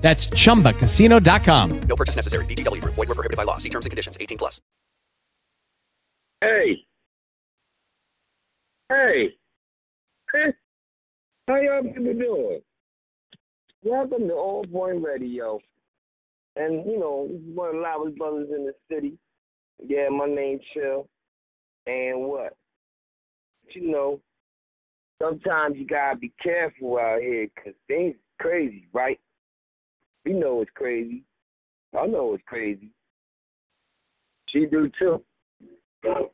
That's chumbacasino.com. No purchase necessary. VGW Group. Void were prohibited by law. See terms and conditions. 18 plus. Hey. Hey. Hey. How y'all people doing? Welcome to All Point Radio. And, you know, this is one of the loudest brothers in the city. Yeah, my name's Chill. And what? You know, sometimes you gotta be careful out here because things crazy, right? We know it's crazy. I know it's crazy. She do too. I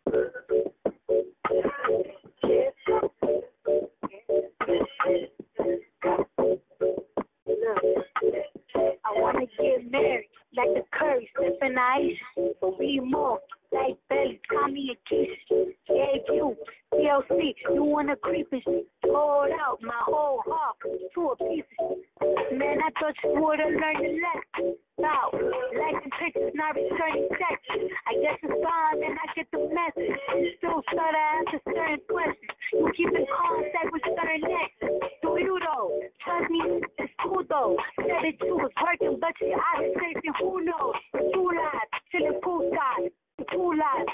wanna get married like the Curry, sipping ice, but we more like Belly, Tommy and Keisha. Yeah, you, TLC, you wanna creep and shit. Hold out my whole heart to a piece of shit. Man, I thought you would've learned a lesson. Now, liking pictures, not returning texts. I guess it's fine, and I get the message. Still start to answer certain questions. You keep in contact with certain exes. Do you though? Trust me, it's cool though. Said that you was working, but you out here chasing who knows? Two lives, chilling poolside. Two lives.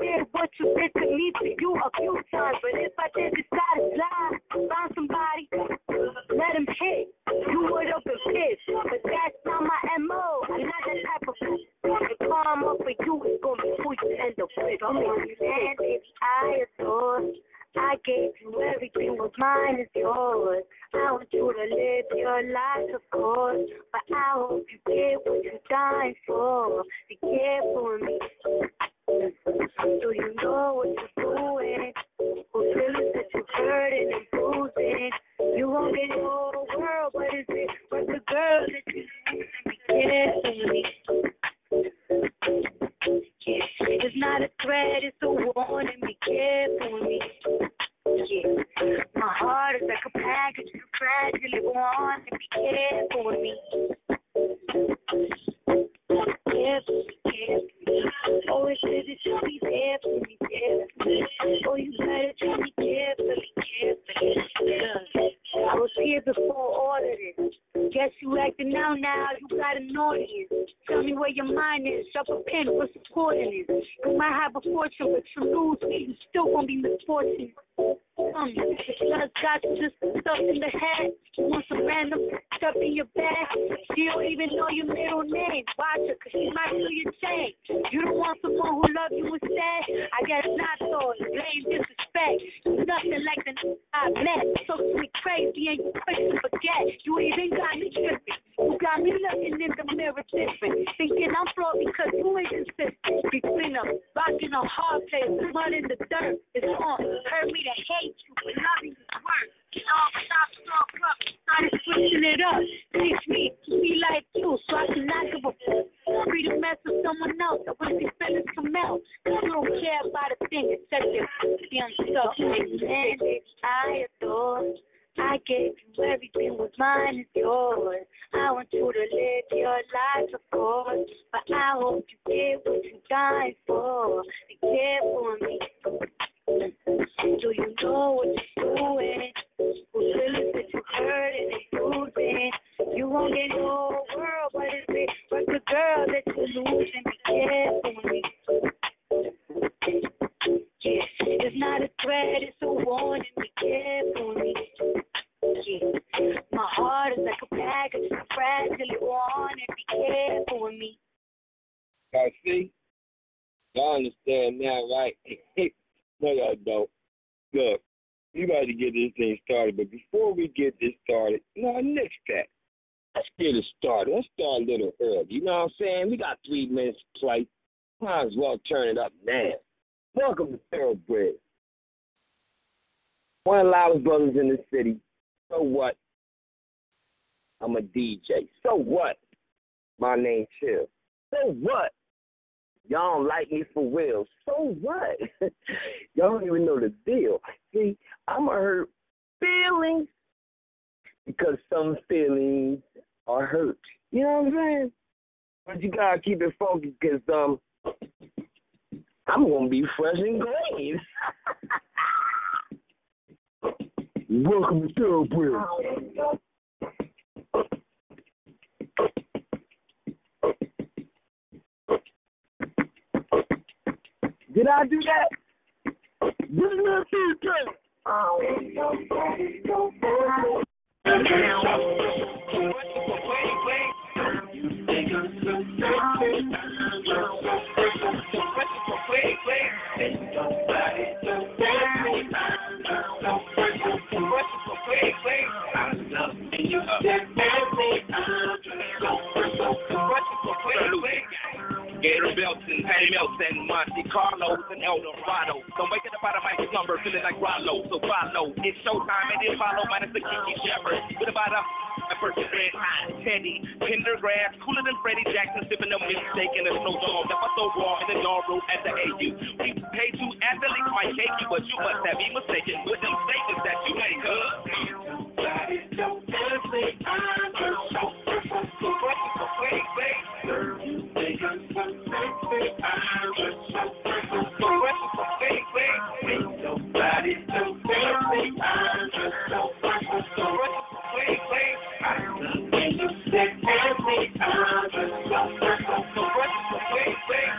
Did what you did to me to you a few times, but if I did decide to slide, find somebody, let him hit. You would have been pissed, but that's not my MO. I'm not that type of. The karma for you is gonna be who you end up with. I'm understand, baby. I adore. I gave you everything, what's mine is yours. I want you to live your life, of course, but I hope you get what you're dying for. Be careful me. Do you know what you're doing? Who feelings that you're hurting and bruising? You won't get the whole world, but is it worth the girl that you Be careful me. Yeah. It's not a threat, it's a warning. Be careful with me. Yeah. My heart is like a package, you go on and be careful with me. Be for me. Oh, you I was here before all of this. Guess you acting out now, you got an audience. Tell me where your mind is, drop a pen, what's important is. You might have a fortune, but you lose me, you still gonna be misfortunate. Um, because got just stuff in the head. Want some random stuff in your bag. She don't even know your middle name. Watch her, cause she might do your chain. You don't want someone who love you instead? I guess not, though. Blame disrespect. Nothing like the I met. So sweet, crazy, and you quick to forget. You even got me tripping. You got me looking in the mirror different. Thinking I'm flawed because you ain't consistent. Between a rock and a hard place, mud in the dirt. It's on. Hurt me to hate you, but loving is work. All stop, stop, up. Started switching it up. Teach me to be like you so I can not give a fuck. Free to mess with someone else. I want these feelings to melt. You don't care about a thing except your damn self. And I adore. I gave you everything, what's mine is yours. I want you to live your life, of course. But I hope you get what you dying for. Be careful with me. Do you know what you're brothers in the city. So what? I'm a DJ. So what? My name Chill. So what? Y'all don't like me for real. So what? Y'all don't even know the deal. See, I'm going to hurt feelings because some feelings are hurt. You know what I'm saying? But you got to keep it focused because um, I'm to be fresh and green. Welcome to Thoroughbred. Did I do that? This is not feedback. Gator belts and Patty Melts and Monte Carlos and El Dorado. So waking up out of my slumber feeling like Rollo. So follow. It's showtime and then follow minus the Kiki Shepard. With about a my first red hot Pendergrass, cooler than Freddie Jackson, sipping a mistake in a snowstorm. That was so raw in the yard room at the AU. We paid two athletes might cake you, but you must have been mistaken with them statements that you make,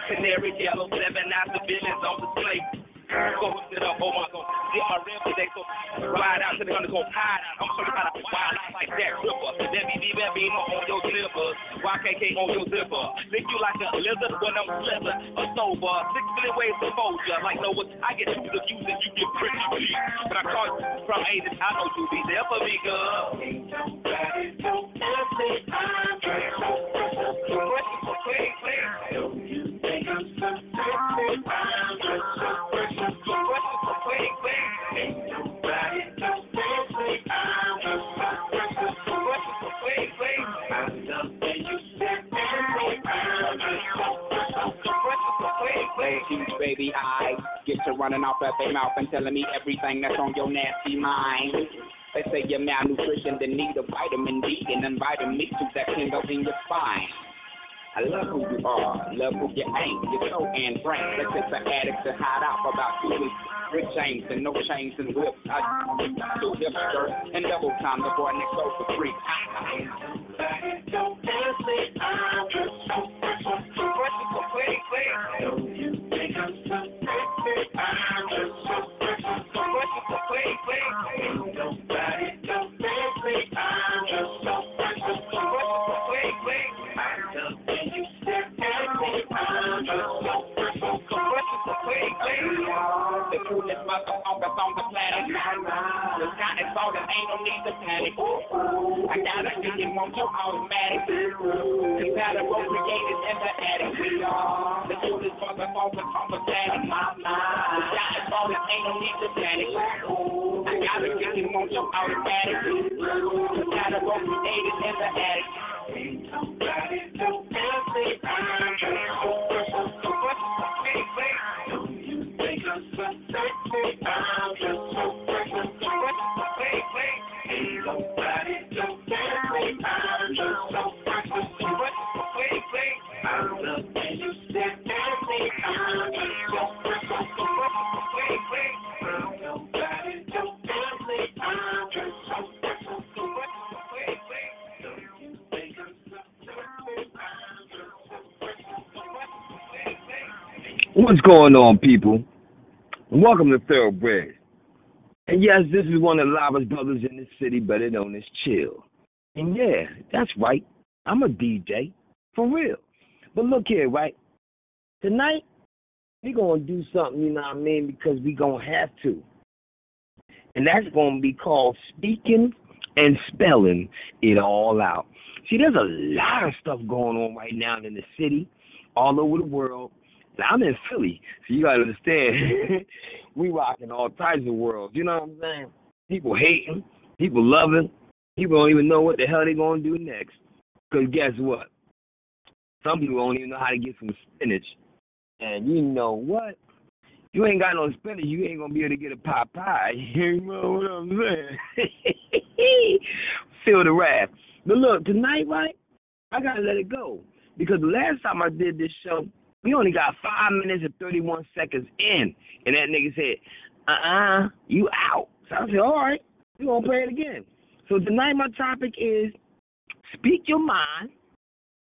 Canary yellow, seven eyes, the on. Go hook it up, oh my my today, so ride out to the. I'm out like that on your slippers. YKK on your zipper. You like a lizard when I'm. Six million ways to fold ya. Like Noah, I get of you and you get pretty. But I you from I know you be there for me, girl. Huge baby eyes get to running off at their mouth and telling me everything that's on your nasty mind. They say you're malnutrition, then need a vitamin D and inviting me to that tingle in your spine. I love who you are, love who you ain't. You're so and frank, that's just an addict to hide out about two weeks. Rick James and no chains and whips. I do hipster and double time the boy next door for free. The coolest motherfuckers on the planet. The sky is falling, ain't no need to panic. I automatic. Compatible created in the attic. We are the coolest motherfuckers on the planet. The sky is falling, ain't no need to panic. I got a feeling, want you automatic. Compatible created in the attic. What's going on, people? Welcome to Thoroughbred. And yes, this is one of the loudest brothers in the city, better known as Chill. And yeah, that's right. I'm a DJ, for real. But look here, right? Tonight, we going to do something, you know what I mean, because we going to have to. And that's going to be called speaking and spelling it all out. See, there's a lot of stuff going on right now in the city, all over the world. And I'm in Philly, so you gotta understand, we rocking all types of worlds. You know what I'm saying? People hating, people loving, people don't even know what the hell they gonna do next. Cause guess what? Some people don't even know how to get some spinach And you know what? You ain't got no spinach, you ain't gonna be able to get a pot pie. You know what I'm saying? Feel the wrath. But look, tonight, right? I gotta let it go because the last time I did this show, we only got five minutes and thirty-one seconds in, and that nigga said, "Uh-uh, you out." So I said, "All right, we gonna play it again." So tonight, my topic is speak your mind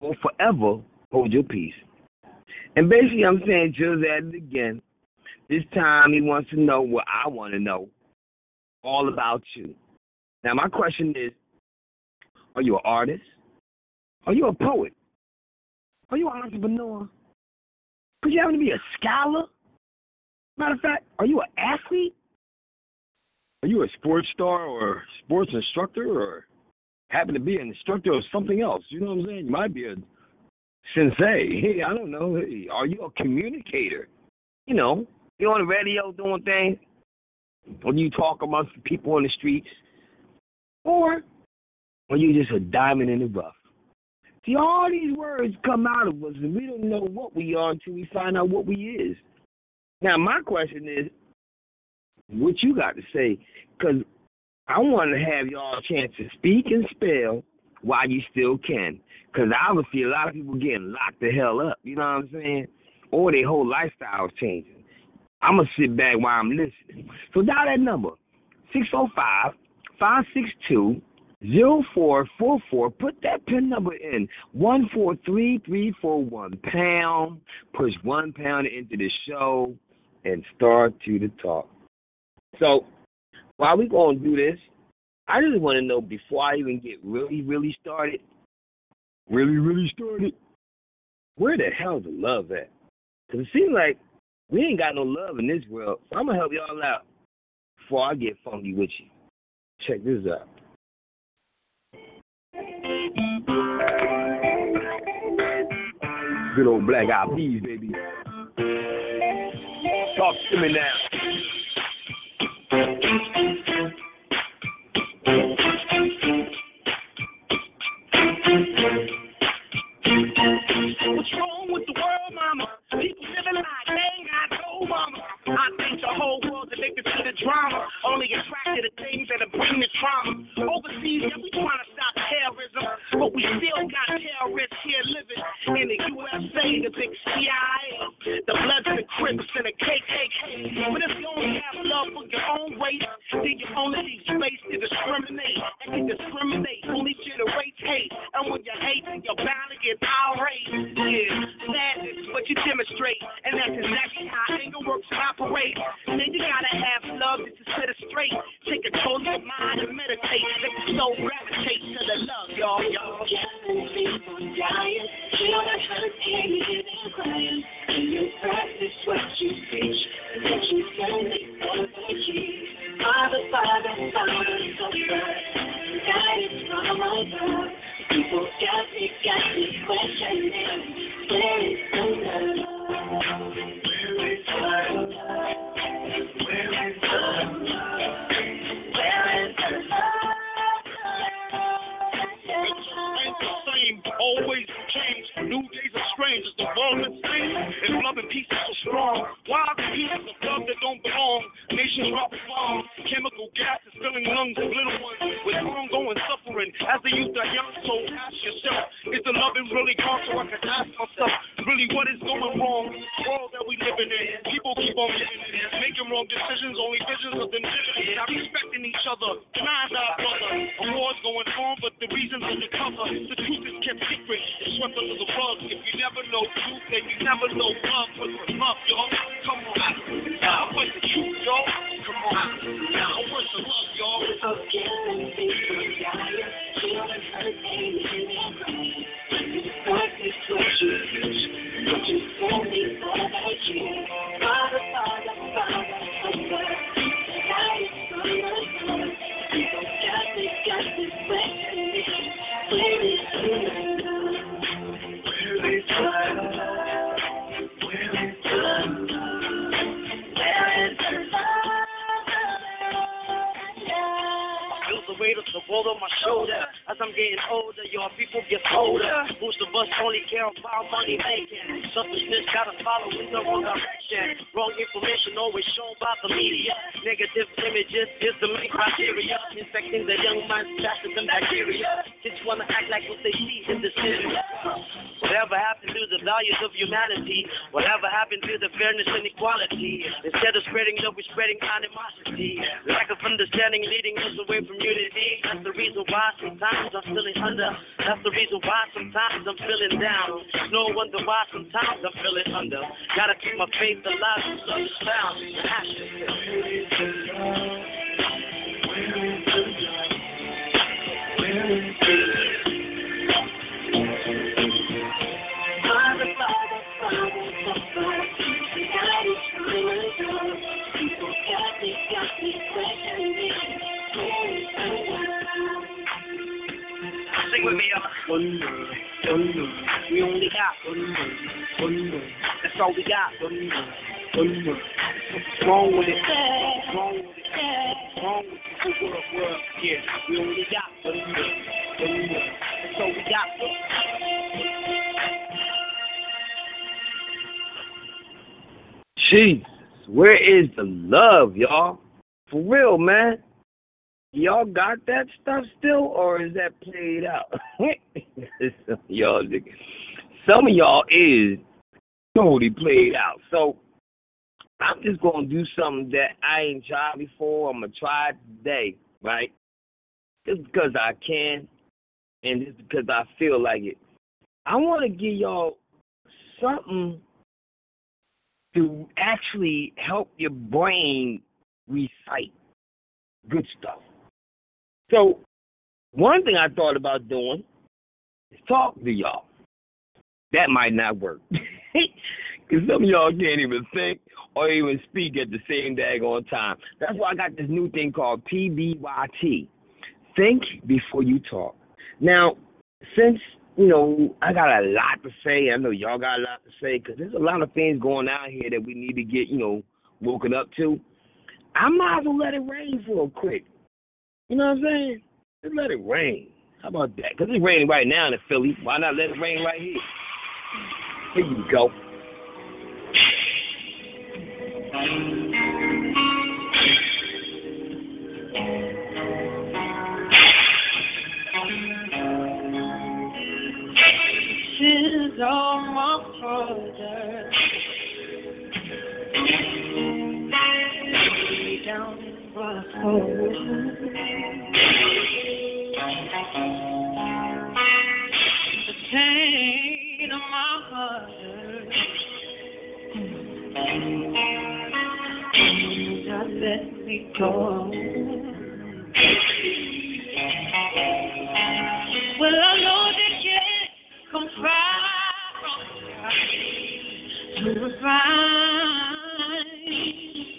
or forever hold your peace. And basically, I'm saying just at it again. This time, he wants to know what I want to know, all about you. Now, my question is: Are you an artist? Are you a poet? Are you an entrepreneur? Could you happen to be a scholar? Matter of fact, are you an athlete? Are you a sports star or sports instructor or happen to be an instructor of something else? You know what I'm saying? You might be a sensei. Hey, I don't know. Hey, are you a communicator? You know, you on the radio doing things? Or you talk amongst the people on the streets? Or are you just a diamond in the rough? See, all these words come out of us, and we don't know what we are until we find out what we is. Now, my question is, what you got to say? Because I want to have y'all a chance to speak and spell while you still can. Because obviously, a lot of people getting locked the hell up. You know what I'm saying? Or their whole lifestyle is changing. I'm going to sit back while I'm listening. So dial that number, 605 562 0444. Put that pin number in 143341 pound. Push one pound into the show and start to the talk. So while we going to do this, I just want to know before I even get really, really started, really, really started, where the hell's the love at? Because it seems like we ain't got no love in this world. So I'm going to help y'all out before I get funky with you. Check this out. Good old black eyed peas, baby. Talk to me now. Y'all got that stuff still, or is that played out? some y'all, some of y'all is totally played out. So I'm just gonna do something that I ain't tried before. I'm gonna try it today, right? Just because I can, and just because I feel like it. I want to give y'all something to actually help your brain recite good stuff. So, one thing I thought about doing is talk to y'all. That might not work. Because some of y'all can't even think or even speak at the same daggone time. That's why I got this new thing called PBYT. Think before you talk. Now, since, you know, I got a lot to say, I know y'all got a lot to say, because there's a lot of things going on here that we need to get, you know, woken up to. I might as well let it rain for a quick. You know what I'm saying? Just let it rain. How about that? Because it's raining right now in Philly. Why not let it rain right here? Here you go. She's on my shoulder. Down in Well, I know can't come far to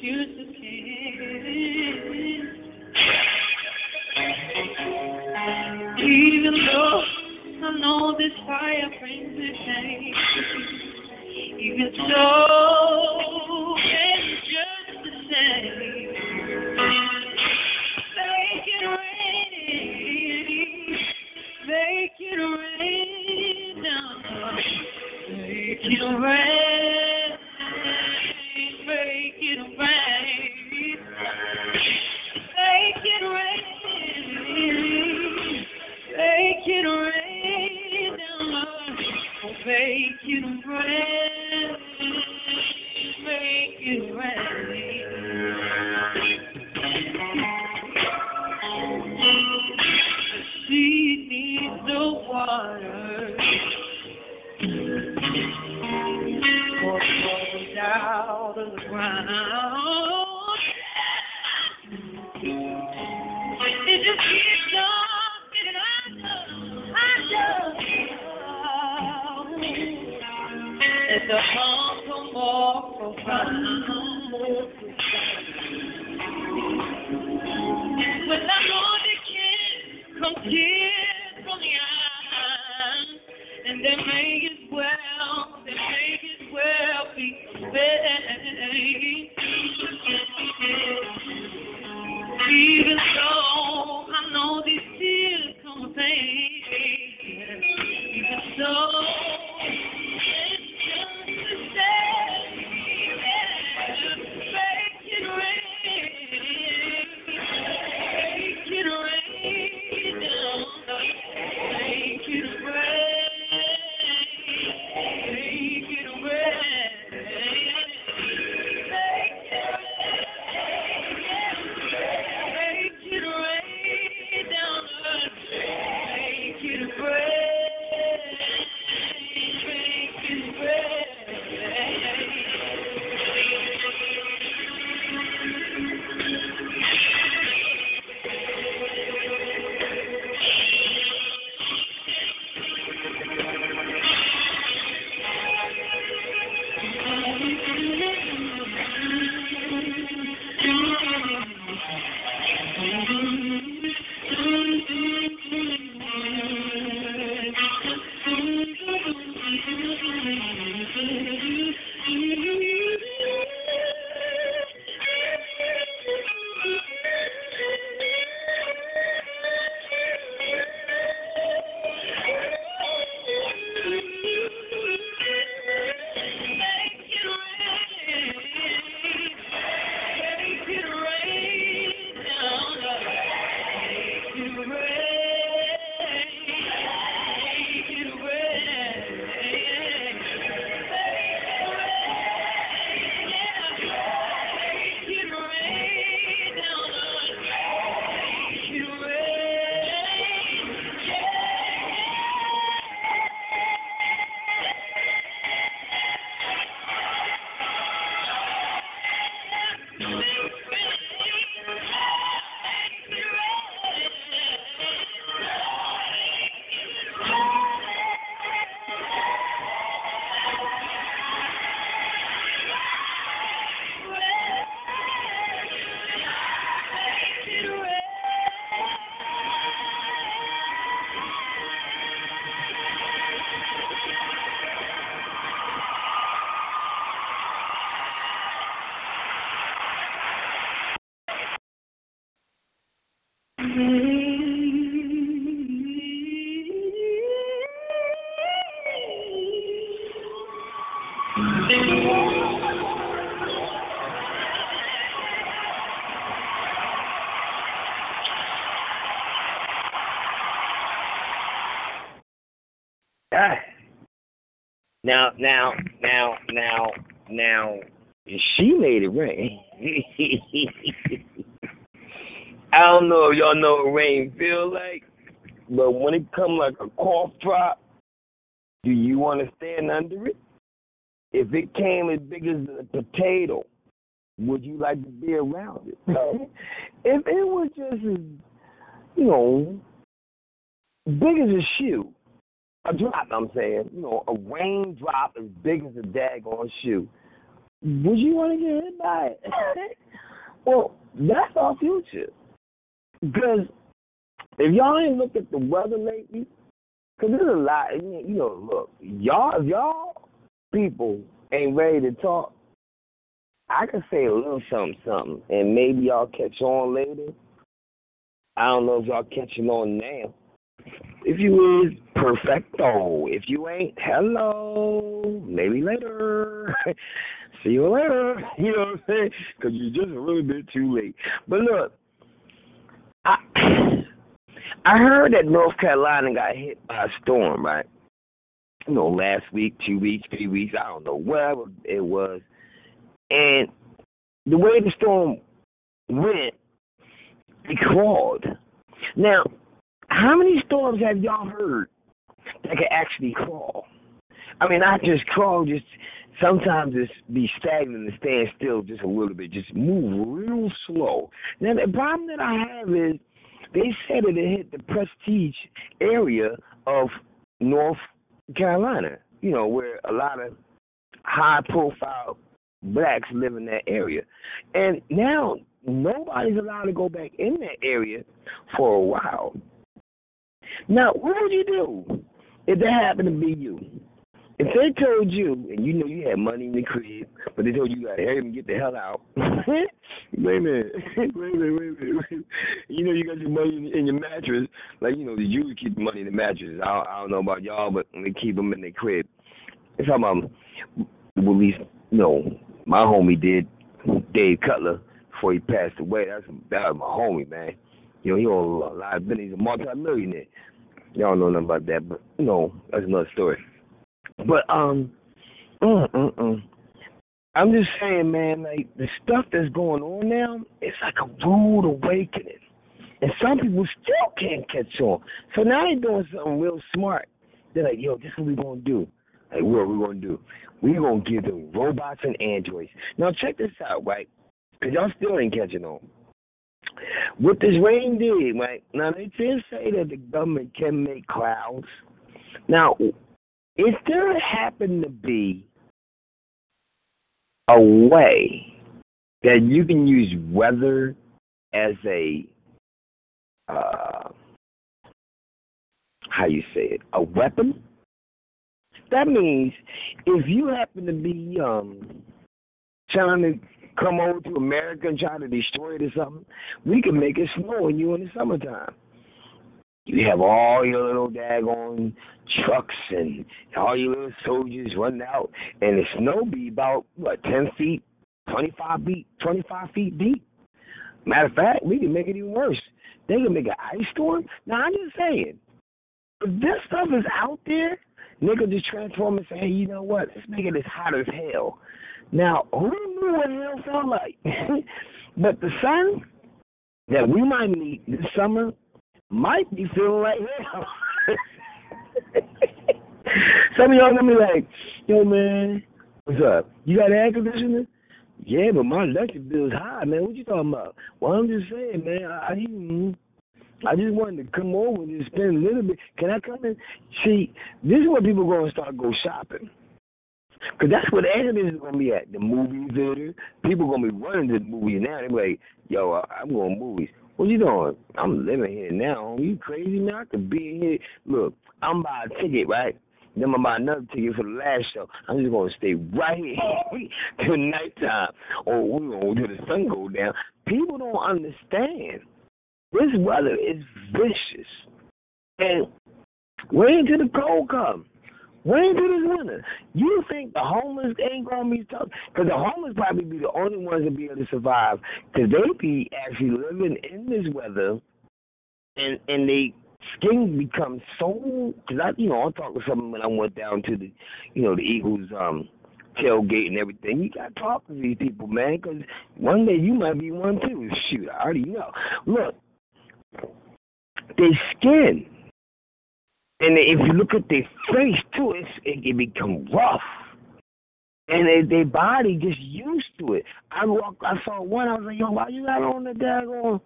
future Even though I know this fire brings me pain, even so, now, now, now, now, now, she made it rain. I don't know if y'all know what rain feel like, but when it come like a cough drop, do you want to stand under it? If it came as big as a potato, would you like to be around it? if it was just as, you know, big as a shoe, I'm saying, you know, a raindrop as big as a daggone shoe, would you want to get hit by it? well, that's our future. Because if y'all ain't looked at the weather lately, because there's a lot, you know, look, y'all, if y'all people ain't ready to talk, I can say a little something, something, and maybe y'all catch on later. I don't know if y'all catching on now. If you is, perfecto. If you ain't, hello. Maybe later. See you later. You know what I'm saying? Because you're just a little bit too late. But look, I I heard that North Carolina got hit by a storm, right? You know, last week, two weeks, three weeks, I don't know, whatever it was. And the way the storm went, it crawled. Now, how many storms have y'all heard that can actually crawl? I mean, not just crawl, just sometimes it's be stagnant and stand still just a little bit, just move real slow. Now, the problem that I have is they said that it hit the prestige area of North Carolina, you know, where a lot of high profile blacks live in that area. And now nobody's allowed to go back in that area for a while. Now, what would you do if that happened to be you? If they told you, and you know you had money in the crib, but they told you you got to hurry and get the hell out. wait a minute, wait a minute, wait a minute, You know you got your money in, your mattress, like you know the Jews keep the money in the mattress. I don't, I don't know about y'all, but they keep them in their crib. It's how about, at least you know my homie did, Dave Cutler, before he passed away. That's that was my homie, man. You know, he owns a lot of business. He's a multi-millionaire. Y'all know nothing about that, but you know, that's another story. But um, mm, mm, mm. I'm just saying, man, like the stuff that's going on now, it's like a rude awakening, and some people still can't catch on. So now they're doing something real smart. They're like, yo, this is what we're gonna do. Like, what are we gonna do? We're gonna give them robots and androids. Now check this out, right? Because y'all still ain't catching on. What this rain did, right? Now they did say that the government can make clouds. Now, if there happened to be a way that you can use weather as a uh, how you say it, a weapon. That means if you happen to be um, trying to come over to America and try to destroy it or something, we can make it snow on you in the summertime. You have all your little daggone trucks and all your little soldiers running out, and the snow be about what ten feet, twenty five feet, twenty five feet deep. Matter of fact, we can make it even worse. They can make an ice storm. Now I'm just saying, if this stuff is out there, nigga just transform and say, hey, you know what? Let's make it as hot as hell. Now, who knew what hell felt like? but the sun that we might meet this summer might be feeling like hell. Some of y'all gonna be like, yo man, what's up? You got air conditioning? Yeah, but my electric bill is high, man. What you talking about? Well, I'm just saying, man. I, I. Mm-hmm. I just wanted to come over and spend a little bit. Can I come in? See, this is where people to start go shopping. Because that's where the action is going to be at. The movie theater. People going to be running to the movies now. They're like, yo, I'm going to movies. What you doing? I'm living here now. You crazy, man? I could be here. Look, I'm buying a ticket, right? Then I'm buy another ticket for the last show. I'm just gonna stay right here till nighttime, or we gonna till the sun go down. People don't understand. This weather is vicious, and wait until the cold comes. Until this winter. You think the homeless ain't gonna be tough? Because the homeless probably be the only ones that be able to survive. Because they be actually living in this weather, and and they skin becomes so because I you know I talked to someone when I went down to the you know the Eagles um tailgate and everything. You got to talk to these people, man, because one day you might be one too. Shoot, I already know. Look, they skin, and if you look at their face too, it's, it, it become rough. And their body just used to it. I walk, I saw one. I was like, "Yo, why you got on the daggone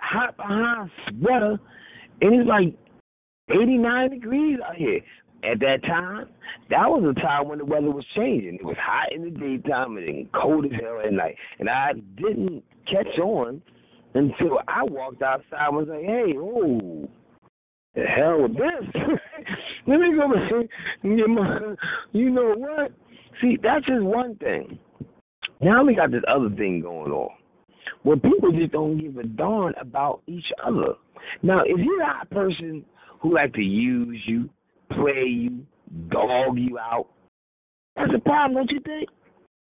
hot behind sweater?" And it's like 89 degrees out here. At that time, that was a time when the weather was changing. It was hot in the daytime and then cold as hell at night. And I didn't catch on until I walked outside and was like, hey, oh, hell with this? Let me go and get my, you know what? See, that's just one thing. Now we got this other thing going on where people just don't give a darn about each other. Now, if you're that person who like to use you, play you, dog you out, that's a problem, don't you think?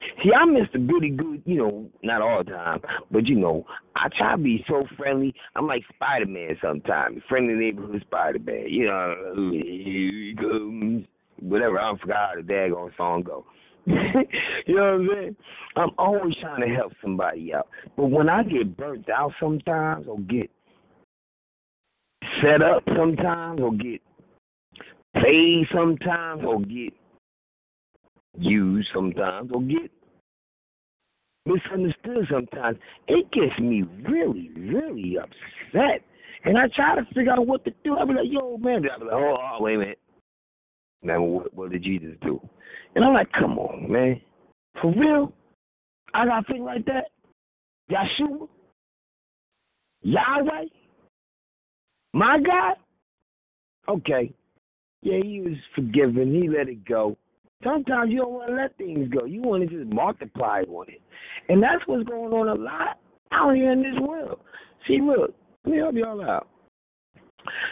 See, I'm Mr. Goody Good, you know, not all the time, but you know, I try to be so friendly. I'm like Spider Man sometimes, friendly neighborhood Spider Man. You know, whatever. I forgot how the daggone song go. you know what I'm saying? I'm always trying to help somebody out, but when I get burnt out sometimes, or get set up sometimes, or get paid sometimes, or get used sometimes, or get misunderstood sometimes, it gets me really, really upset. And I try to figure out what to do. I be like, yo, man. I be like, oh, oh wait a minute. Man, what, what did Jesus do? And I'm like, come on, man. For real? I got to think like that? Yeshua? Yahweh? My God? Okay. Yeah, he was forgiven. He let it go. Sometimes you don't want to let things go. You want to just multiply on it. And that's what's going on a lot out here in this world. See, look, let me help y'all out.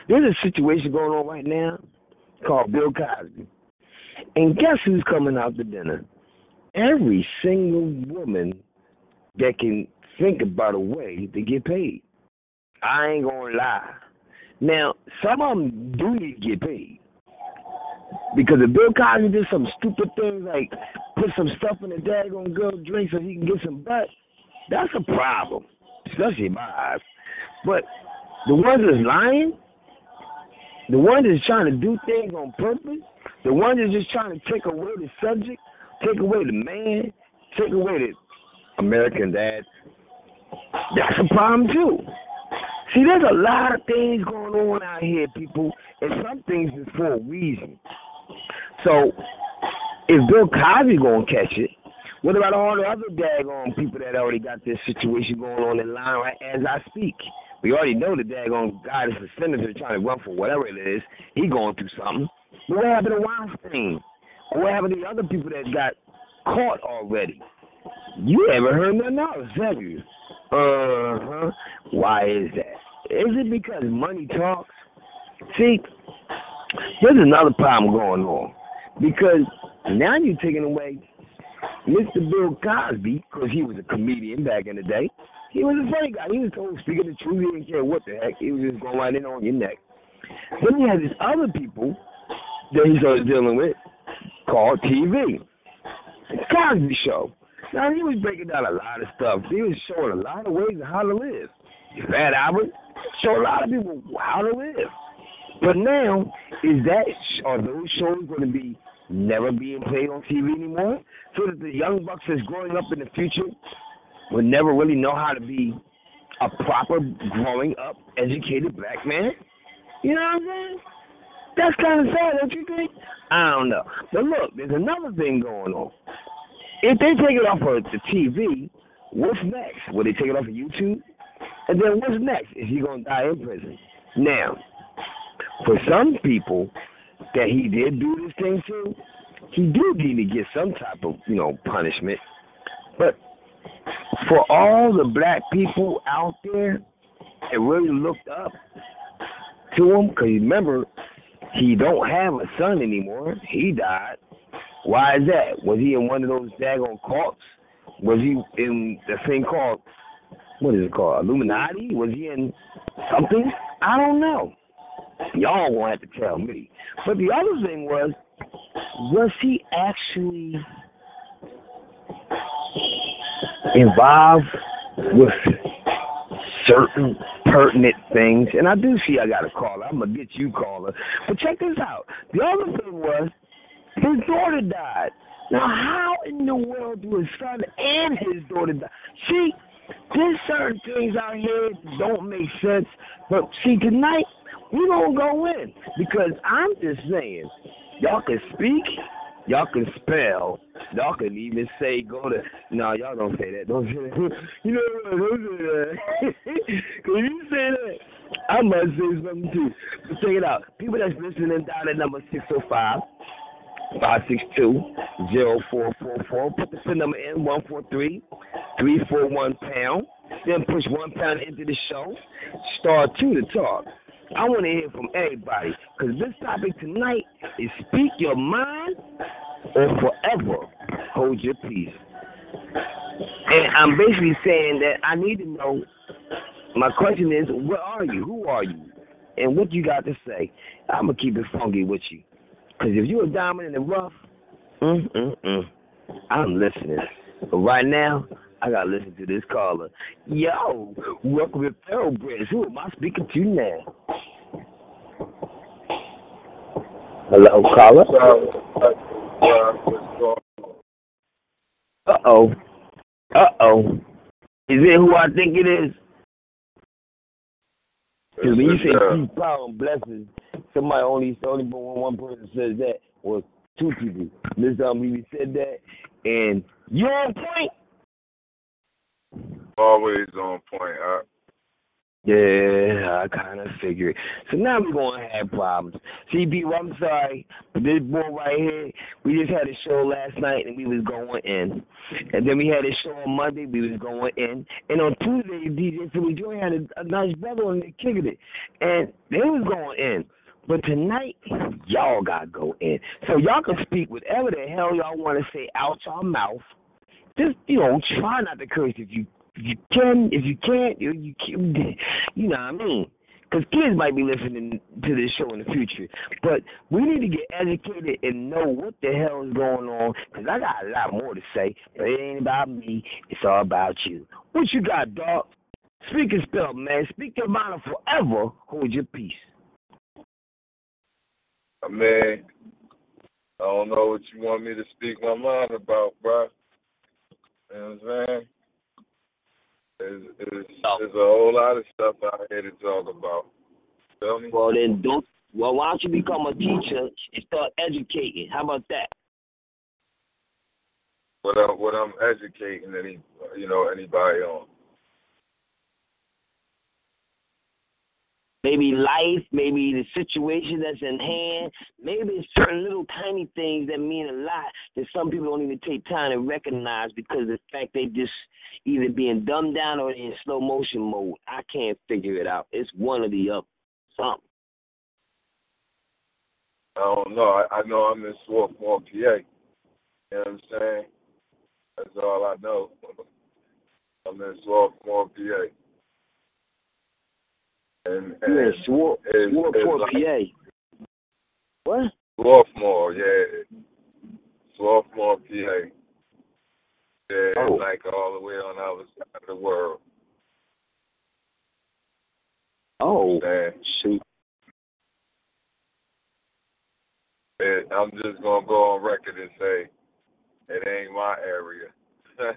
There's a situation going on right now called Bill Cosby. And guess who's coming out to dinner? Every single woman that can think about a way to get paid. I ain't gonna lie. Now, some of them do need to get paid. Because if Bill Cosby did some stupid things like put some stuff in the daggone girl's drink so he can get some butt, that's a problem, especially in my eyes. But the ones that's lying, the ones that's trying to do things on purpose, the ones that's just trying to take away the subject, take away the man, take away the American dad, that's a problem too. See, there's a lot of things going on out here, people, and some things is for a reason. So, if Bill Cosby gonna catch it, what about all the other daggone people that already got this situation going on in line right as I speak? We already know the daggone guy that's a senator trying to run for whatever it is. He going through something. But what happened to Weinstein? What happened to the other people that got caught already? You ever heard nothing else, have you? Uh huh. Why is that? Is it because money talks? See, there's another problem going on because now you're taking away Mr. Bill Cosby because he was a comedian back in the day. He was a funny guy. He was told speaking the truth. He didn't care what the heck. He was just going right in on your neck. Then you have these other people that he started dealing with called TV. The Cosby Show. Now he was breaking down a lot of stuff. He was showing a lot of ways of how to live. Fat Albert showed a lot of people how to live. But now, is that are those shows going to be never being played on TV anymore? So that the young bucks that's growing up in the future will never really know how to be a proper growing up, educated black man? You know what I'm saying? That's kind of sad, don't you think? I don't know. But look, there's another thing going on. If they take it off of the TV, what's next? Will they take it off of YouTube? And then what's next? Is he going to die in prison? Now, for some people that he did do this thing to, he do need to get some type of, you know, punishment. But for all the black people out there that really looked up to him, because remember, he don't have a son anymore. He died. Why is that? Was he in one of those daggone cults? Was he in the thing called what is it called? Illuminati? Was he in something? I don't know. Y'all gonna have to tell me. But the other thing was, was he actually involved with certain pertinent things? And I do see I got a caller. I'm gonna get you caller. But check this out. The other thing was his daughter died. Now how in the world do his son and his daughter die? See, there's certain things out here don't make sense. But see tonight we gonna go in because I'm just saying, y'all can speak, y'all can spell, y'all can even say go to. No, y'all don't say that. Don't say that. You know what? Don't say that. Cause you say that, I must say something too. But check it out. People that's listening down at number six oh five. 562-0444. Put the phone number in, 143-341 pound. Then push one pound into the show. Star two to talk. I want to hear from everybody because this topic tonight is speak your mind or forever hold your peace. And I'm basically saying that I need to know. My question is, where are you? Who are you? And what you got to say? I'm gonna keep it funky with you. Cause if you're a diamond in the rough, mm mm mm, I'm listening. But right now, I gotta listen to this caller. Yo, welcome to Thoroughbreds. Who am I speaking to now? Hello, caller. Uh oh. Uh oh. Is it who I think it is? Because when you say peace, power, and blessings, somebody only only one one person says that, or two people. This time we said that, and you're on point. Always on point. I, Yeah, I kind of figured. So now we're going to have problems. See, people, I'm sorry, but this boy right here, we just had a show last night and we was going in. And then we had a show on Monday, we was going in. And on Tuesday, DJ Philly Joy had a, a nice brother on there kicking it. And they was going in. But tonight, y'all got to go in. So y'all can speak whatever the hell y'all want to say out y'all mouth. Just, you know, try not to curse if you if you can, if you can't, you you can, you know what I mean? Because kids might be listening to this show in the future, but we need to get educated and know what the hell is going on. Because I got a lot more to say, but it ain't about me. It's all about you. What you got, dog? Speak and spell, man. Speak your mind and forever. Hold your peace. I mean, I don't know what you want me to speak my mind about, bro. You know what I'm saying? There's, there's, there's a whole lot of stuff out here to talk about. Feel me? Well, then don't. Well, why don't you become a teacher and start educating? How about that? What I'm, what I'm educating any, you know, anybody on. Maybe life, maybe the situation that's in hand, maybe it's certain little tiny things that mean a lot that some people don't even take time to recognize because of the fact they just either being dumbed down or in slow motion mode. I can't figure it out. It's one or the other. Something. I don't know. I, I know I'm in Swarthmore, PA. You know what I'm saying? That's all I know. I'm in Swarthmore, PA. And, and Yeah, Swar- it's- Swarthmore, it's like- PA. What? Swarthmore, yeah. Swarthmore, PA. Yeah, Oh. like all the way on the other side of the world. Oh, shoot. it, I'm just gonna go on record and say it ain't my area. it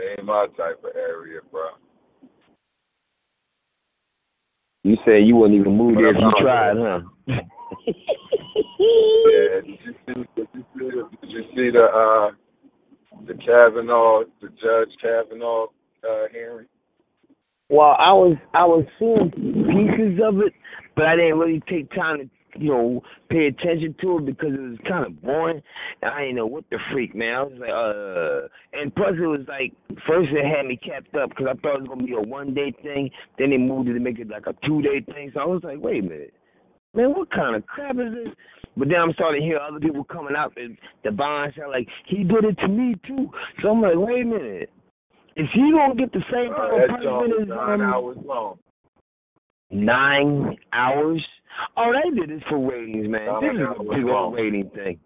ain't my type of area, bro. You said you wouldn't even move there if you tried, huh? Yeah, did you see? Did you see the? Did you see the? Uh, the Kavanaugh, the Judge Kavanaugh uh, hearing. Well, I was I was seeing pieces of it, but I didn't really take time to you know pay attention to it because it was kind of boring. And I didn't know what the freak, man. I was like, uh, and plus it was like first it had me capped up because I thought it was gonna be a one day thing. Then they moved it to make it like a two day thing. So I was like, wait a minute, man, what kind of crap is this? But then I'm starting to hear other people coming out and the bond sound like he did it to me too. So I'm like, wait a minute. Is he gonna get the same Uh, of punishment as nine hours long. Nine hours. Oh, they did this for ratings, man. Nine This is a big old rating thing.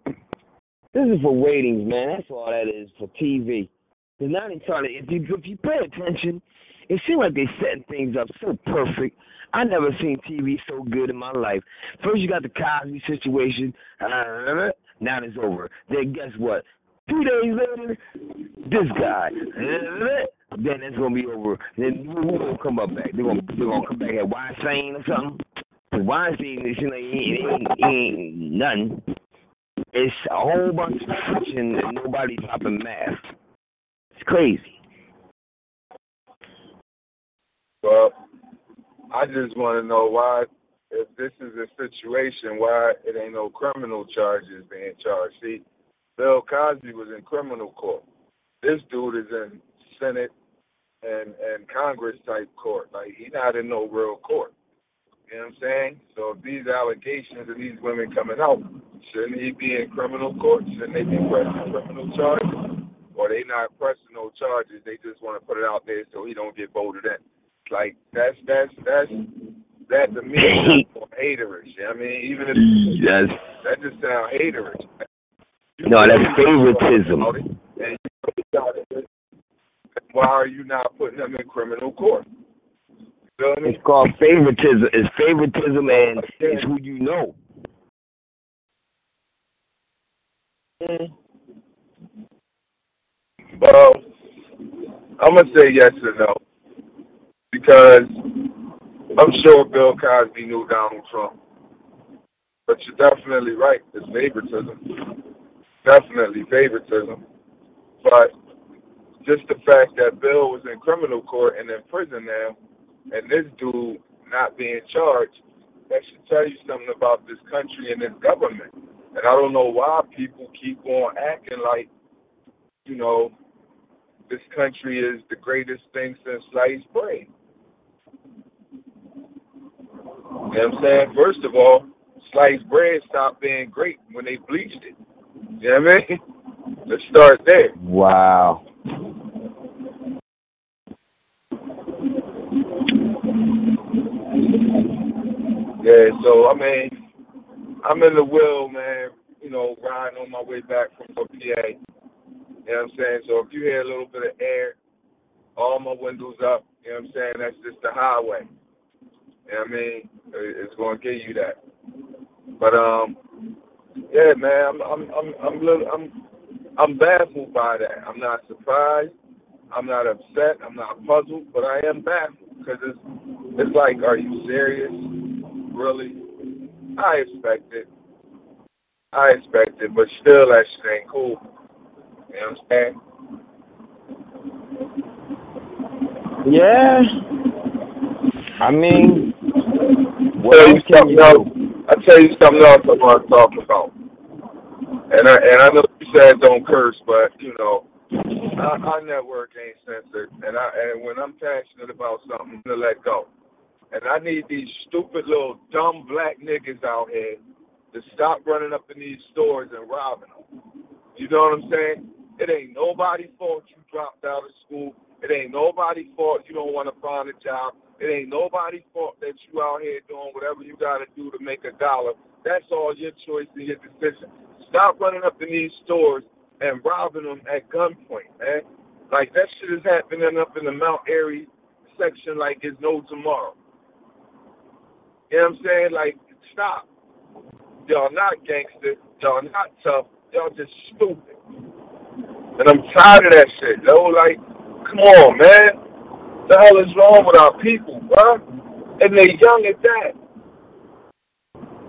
This is for ratings, man. That's all that is for TV. Because now they try to, if you if you pay attention, it seems like they're setting things up so perfect. I never seen TV so good in my life. First you got the Cosby situation. Uh, now it's over. Then guess what? Two days later, this guy. Uh, then it's gonna be over. Then who gonna come up back? They're gonna they're gonna come back at Weinstein or something. Cause Weinstein, you know, he ain't, he ain't nothing. It's a whole bunch of friction and nobody dropping math. It's crazy. Well, I just want to know why, if this is a situation, why it ain't no criminal charges being charged. See, Bill Cosby was in criminal court. This dude is in Senate and and Congress type court. Like he not in no real court. You know what I'm saying? So if these allegations of these women coming out, shouldn't he be in criminal court? Shouldn't they be pressing criminal charges? Or they not pressing no charges? They just want to put it out there so he don't get voted in. Like that's that's that's that to me is haterish. You know what I mean, even if Yes. that just sounds haterish. You No, that's favoritism. about it, and you got it. Why are you not putting them in criminal court? Feel me? It's called favoritism. It's favoritism oh, and it's who you know. Mm. Well, I'm gonna say yes or no because I'm sure Bill Cosby knew Donald Trump, but you're definitely right. It's favoritism, definitely favoritism. But just the fact that Bill was in criminal court and in prison now, and this dude not being charged, that should tell you something about this country and this government. And I don't know why people keep on acting like, you know, this country is the greatest thing since sliced bread. You know what I'm saying? First of all, sliced bread stopped being great when they bleached it. You know what I mean? Let's start there. Wow. Yeah, so I mean, I'm in the wheel, man. You know, riding on my way back from PA. You know what I'm saying? So if you hear a little bit of air, all my windows up. You know what I'm saying? That's just the highway. You know what I mean? It's gonna give you that. But um, yeah, man, I'm I'm I'm I'm little, I'm I'm baffled by that. I'm not surprised. I'm not upset. I'm not puzzled, but I am baffled because it's it's like, are you serious? Really? I expect it. I expect it, but still, that shit ain't cool. You know what I'm saying? Yeah. I mean, what tell else you can something you else. do? I tell you something else I want to talk about. And I and I know you said don't curse, but you know, our, our network ain't censored, and I and when I'm passionate about something, I'm gonna let go. And I need these stupid little dumb black niggas out here to stop running up in these stores and robbing them. You know what I'm saying? It ain't nobody's fault you dropped out of school. It ain't nobody's fault you don't want to find a job. It ain't nobody's fault that you out here doing whatever you got to do to make a dollar. That's all your choice and your decision. Stop running up in these stores and robbing them at gunpoint, man. Like that shit is happening up in the Mount Airy section like it's no tomorrow. You know what I'm saying? Like, stop. Y'all not gangster. Y'all not tough. Y'all just stupid. And I'm tired of that shit, yo. Like, come on, man. The hell is wrong with our people, bro? And they're young at that.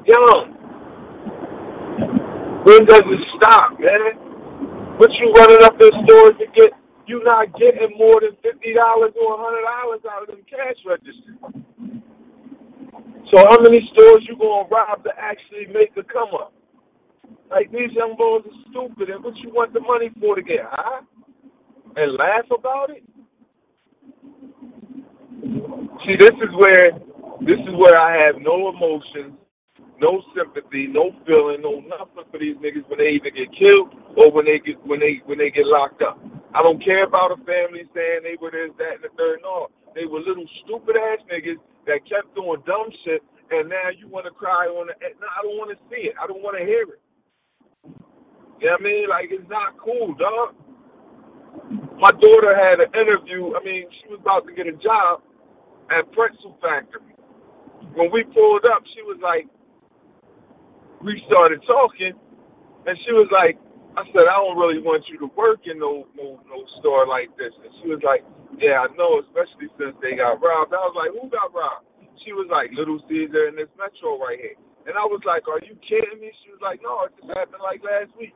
Young. When does it stop, man? What you running up in stores to get? You not getting more than fifty dollars or hundred dollars out of them cash registers. So how many stores you gonna rob to actually make a come up? Like these young boys are stupid, and what you want the money for to get high and laugh about it? See, this is where this is where I have no emotions, no sympathy, no feeling, no nothing for these niggas when they either get killed or when they get when they when they get locked up. I don't care about a family saying they were this, that, and the third. No, they were little stupid ass niggas that kept doing dumb shit, and now you want to cry on it. No, I don't want to see it. I don't want to hear it. You know what I mean? Like it's not cool, dog. My daughter had an interview. I mean, she was about to get a job at Pretzel Factory. When we pulled up, she was like, we started talking, and she was like, I said, I don't really want you to work in no no no store like this. And she was like, Yeah, I know, especially since they got robbed. I was like, Who got robbed? She was like, Little Caesar and this metro right here. And I was like, Are you kidding me? She was like, No, it just happened like last week.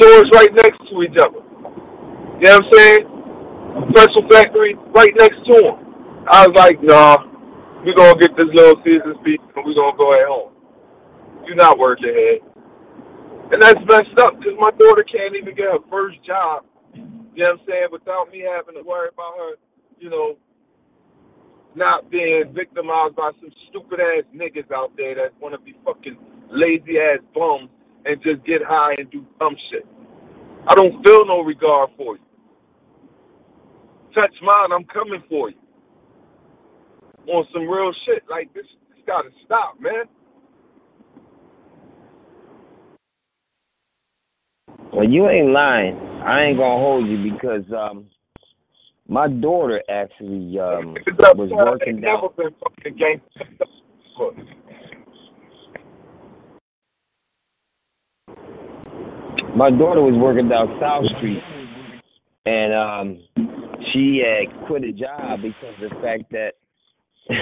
Stores right next to each other. You know what I'm saying? Pretzel factory right next to them. I was like, Nah, we're gonna get this Little Caesar's piece and we're gonna go at home. You're not working here. And that's messed up because my daughter can't even get her first job, you know what I'm saying, without me having to worry about her, you know, not being victimized by some stupid ass niggas out there that want to be fucking lazy ass bums and just get high and do dumb shit. I don't feel no regard for you. Touch mine, I'm coming for you. On some real shit. Like, this, this gotta stop, man. Well, you ain't lying. I ain't gonna hold you because um, my daughter actually um was working down. been fucking gangster. My daughter was working down South Street, and um, she had quit a job because of the fact that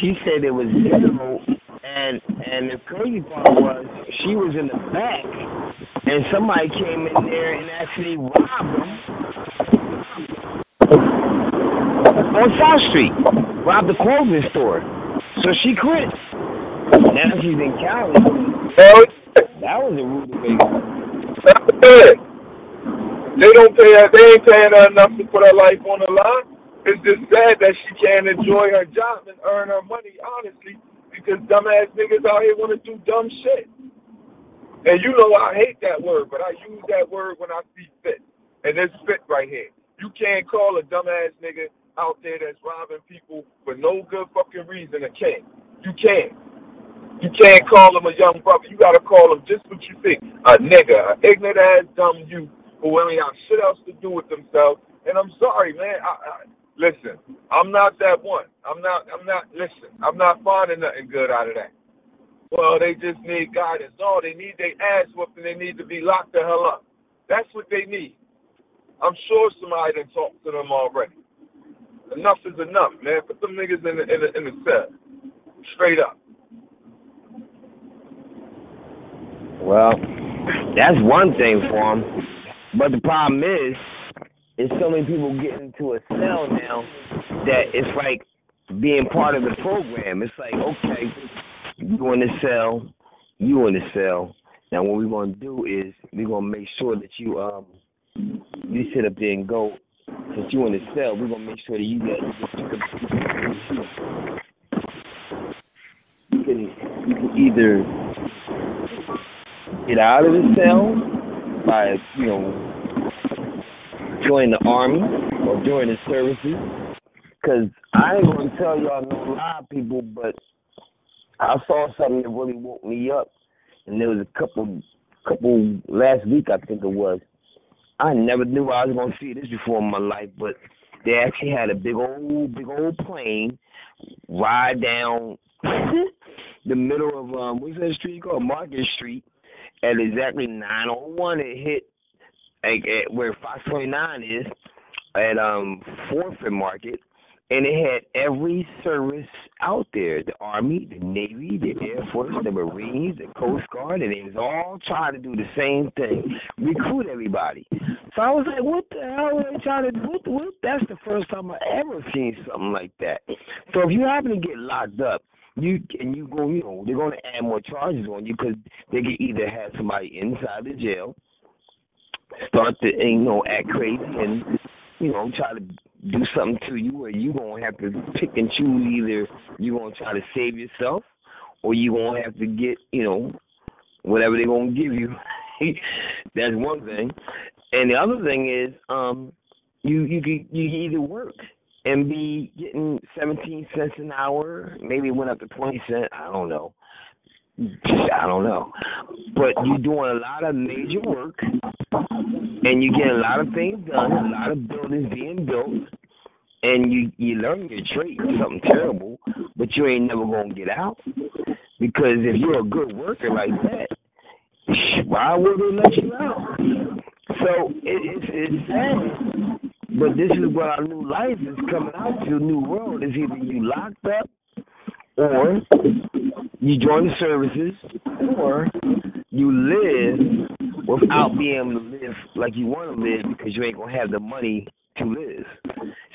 she said it was zero, and and the crazy part was she was in the back, and somebody came in there and actually robbed them on South Street, robbed the clothing store. So she quit. Now she's in Cali. That was a rude it. They don't pay her. They ain't paying her enough to put her life on the line. It's just sad that she can't enjoy her job and earn her money honestly because dumbass niggas out here want to do dumb shit. And you know I hate that word, but I use that word when I see fit. And it's fit right here. You can't call a dumbass nigga out there that's robbing people for no good fucking reason a king. You can't. You can't call him a young brother. You gotta call him just what you think. A nigga, a ignorant ass dumb youth who only got shit else to do with themselves. And I'm sorry, man. I, listen, I'm not that one. I'm not. I'm not. Listen, I'm not finding nothing good out of that. Well, they just need guidance. No, they need their ass whooped and they need to be locked the hell up. That's what they need. I'm sure somebody done talked to them already. Enough is enough, man. Put them niggas in the in the, in the cell, straight up. Well, that's one thing for them. But the problem is, is so many people get into a cell now that it's like being part of the program. It's like, okay, you in the cell, you in the cell. Now what we're gonna do is we're gonna make sure that you um you sit up there and go since you in the cell, we're gonna make sure that you get you can you can either get out of the cell by, you know, joining the army or joining the services. Because I ain't to tell y'all no lie, people, but I saw something that really woke me up. And there was a couple, couple last week, I think it was. I never knew I was to see this before in my life, but they actually had a big old, big old plane ride down the middle of um what's that street called Market Street at exactly nine oh one it hit where Fox twenty nine is at um Forfeit Market and it had every service out there the Army, the Navy, the Air Force, the Marines, the Coast Guard, and they was all trying to do the same thing recruit everybody. So I was like, what the hell are they trying to what, what? That's the first time I ever seen something like that. So if you happen to get locked up, you and you go, you know, they're going to add more charges on you because they can either have somebody inside the jail start to you know act crazy and you know try to do something to you, or you gonna have to pick and choose either you gonna try to save yourself or you gonna have to get you know whatever they're gonna give you. That's one thing, and the other thing is um you you could you could either work and be getting seventeen cents an hour, maybe it went up to twenty cent. I don't know. I don't know. But you're doing a lot of major work and you get a lot of things done, a lot of buildings being built, and you you learn your trade, something terrible, but you ain't never gonna get out. Because if you're a good worker like that, why would they let you out? So it, it's it's sad. But this is what our new life is coming out to, new world is either you locked up or you join the services or you live without being able to live like you want to live because you ain't gonna have the money to live.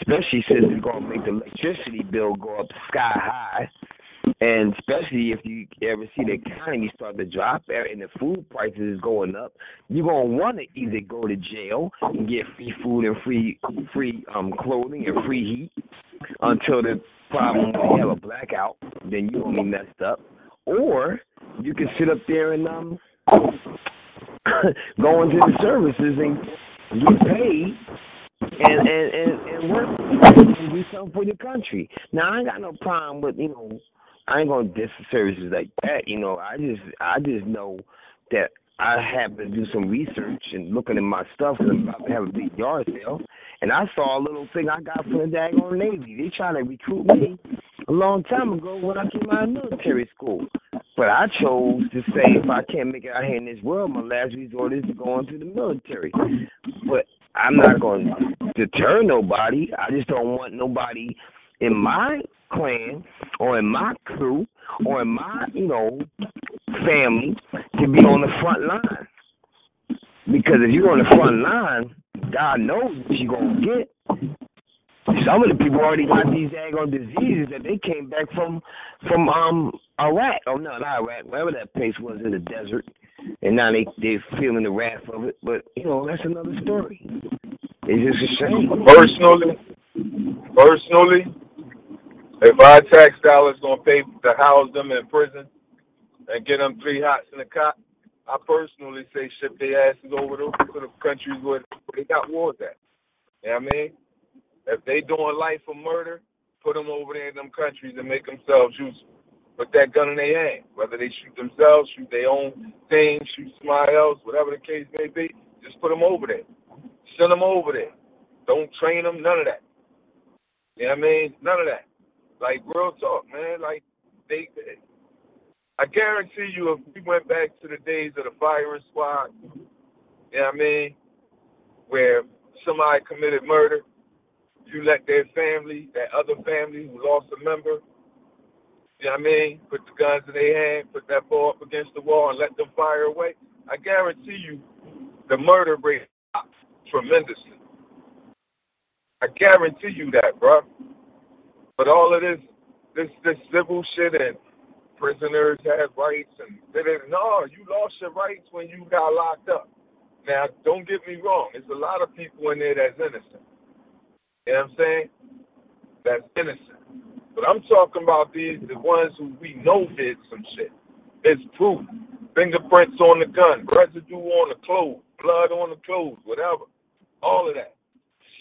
Especially since it's gonna make the electricity bill go up sky high. And especially if you ever see the economy start to drop and the food prices is going up, you're gonna want to either go to jail and get free food and free free um clothing and free heat until the problem when you have a blackout, then you be messed up. Or you can sit up there and um go into the services and get paid and and and, and work and do something for your country. Now I ain't got no problem with you know I ain't gonna diss the services like that. You know I just I just know that I happened to do some research and looking at my stuff because I'm about to have a big yard sale, and I saw a little thing I got from the daggone Navy. They trying to recruit me a long time ago when I came out of military school. But I chose to say if I can't make it out here in this world, my last resort is to go into the military. But I'm not going to deter nobody. I just don't want nobody in my clan or in my crew or in my, you know, family to be on the front line. Because if you're on the front line, God knows what you're gonna get. Some of the people already got these daggone diseases that they came back from from um Iraq. Oh no, not Iraq, wherever that place was in the desert. And now they they're feeling the wrath of it. But you know, that's another story. It's just a shame. Personally, personally, if our tax dollars gonna pay to house them in prison and get them three hots in the cot, I personally say ship their asses over to, to the countries where they got wars at. You know what I mean? If they doing life for murder, put them over there in them countries and make themselves useful. Put that gun in their hand. Whether they shoot themselves, shoot their own thing, shoot somebody else, whatever the case may be, just put them over there. Send them over there. Don't train them, none of that. You know what I mean? None of that. Like real talk, man. Like they, I guarantee you, if we went back to the days of the firing squad, you know what I mean, where somebody committed murder, you let their family, that other family who lost a member, you know what I mean, put the guns in their hand, put that ball up against the wall, and let them fire away. I guarantee you, the murder rate dropped tremendously. I guarantee you that, bro. But all of this, this, this civil shit and prisoners have rights and they didn't. No, you lost your rights when you got locked up. Now, don't get me wrong. There's a lot of people in there that's innocent. You know what I'm saying? That's innocent. But I'm talking about these, the ones who we know did some shit. It's proof. Fingerprints on the gun, residue on the clothes, blood on the clothes, whatever. All of that.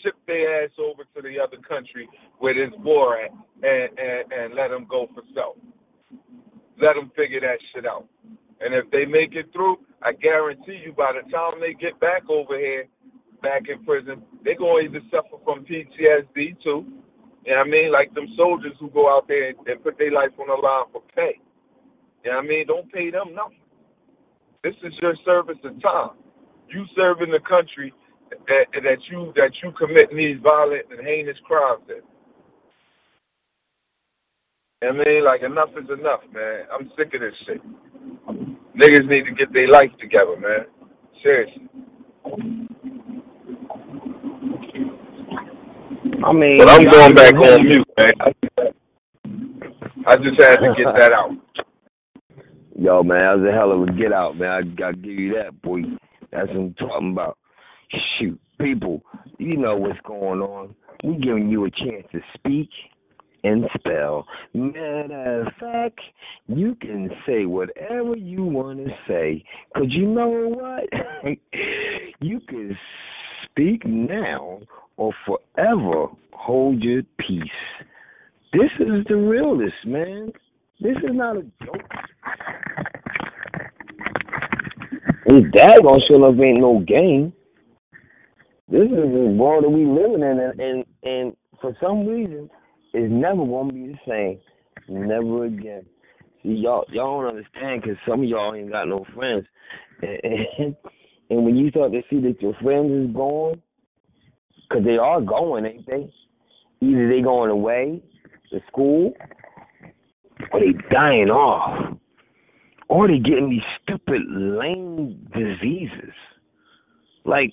Ship their ass over to the other country where there's war at and, and, and let them go for self. Let them figure that shit out. And if they make it through, I guarantee you by the time they get back over here, back in prison, they're going to either suffer from PTSD too. You know what I mean? Like them soldiers who go out there and, and put their life on the line for pay. You know what I mean? Don't pay them nothing. This is your service of time. You serving the country that, that you that you committing these violent and heinous crimes in. You know what I mean? Like enough is enough, man. I'm sick of this shit. Niggas need to get their life together, man. Seriously. I mean, But I'm going back on mute, man. I just had to get that out. Yo, man, that was a hell of a get out, man. I gotta give you that, boy. That's what I'm talking about. Shoot, people, you know what's going on. We giving you a chance to speak and spell. Matter of fact, you can say whatever you want to say. Cause you know what? you can speak now or forever hold your peace. This is the realest, man. This is not a joke. His dad gonna show up ain't no game. This is the world that we living in, and, and and for some reason, it's never gonna be the same. Never again. See, y'all y'all don't understand because some of y'all ain't got no friends, and, and when you start to see that your friends is going, because they are going, ain't they? Either they going away to school, or they dying off, or they getting these stupid lame diseases. Like,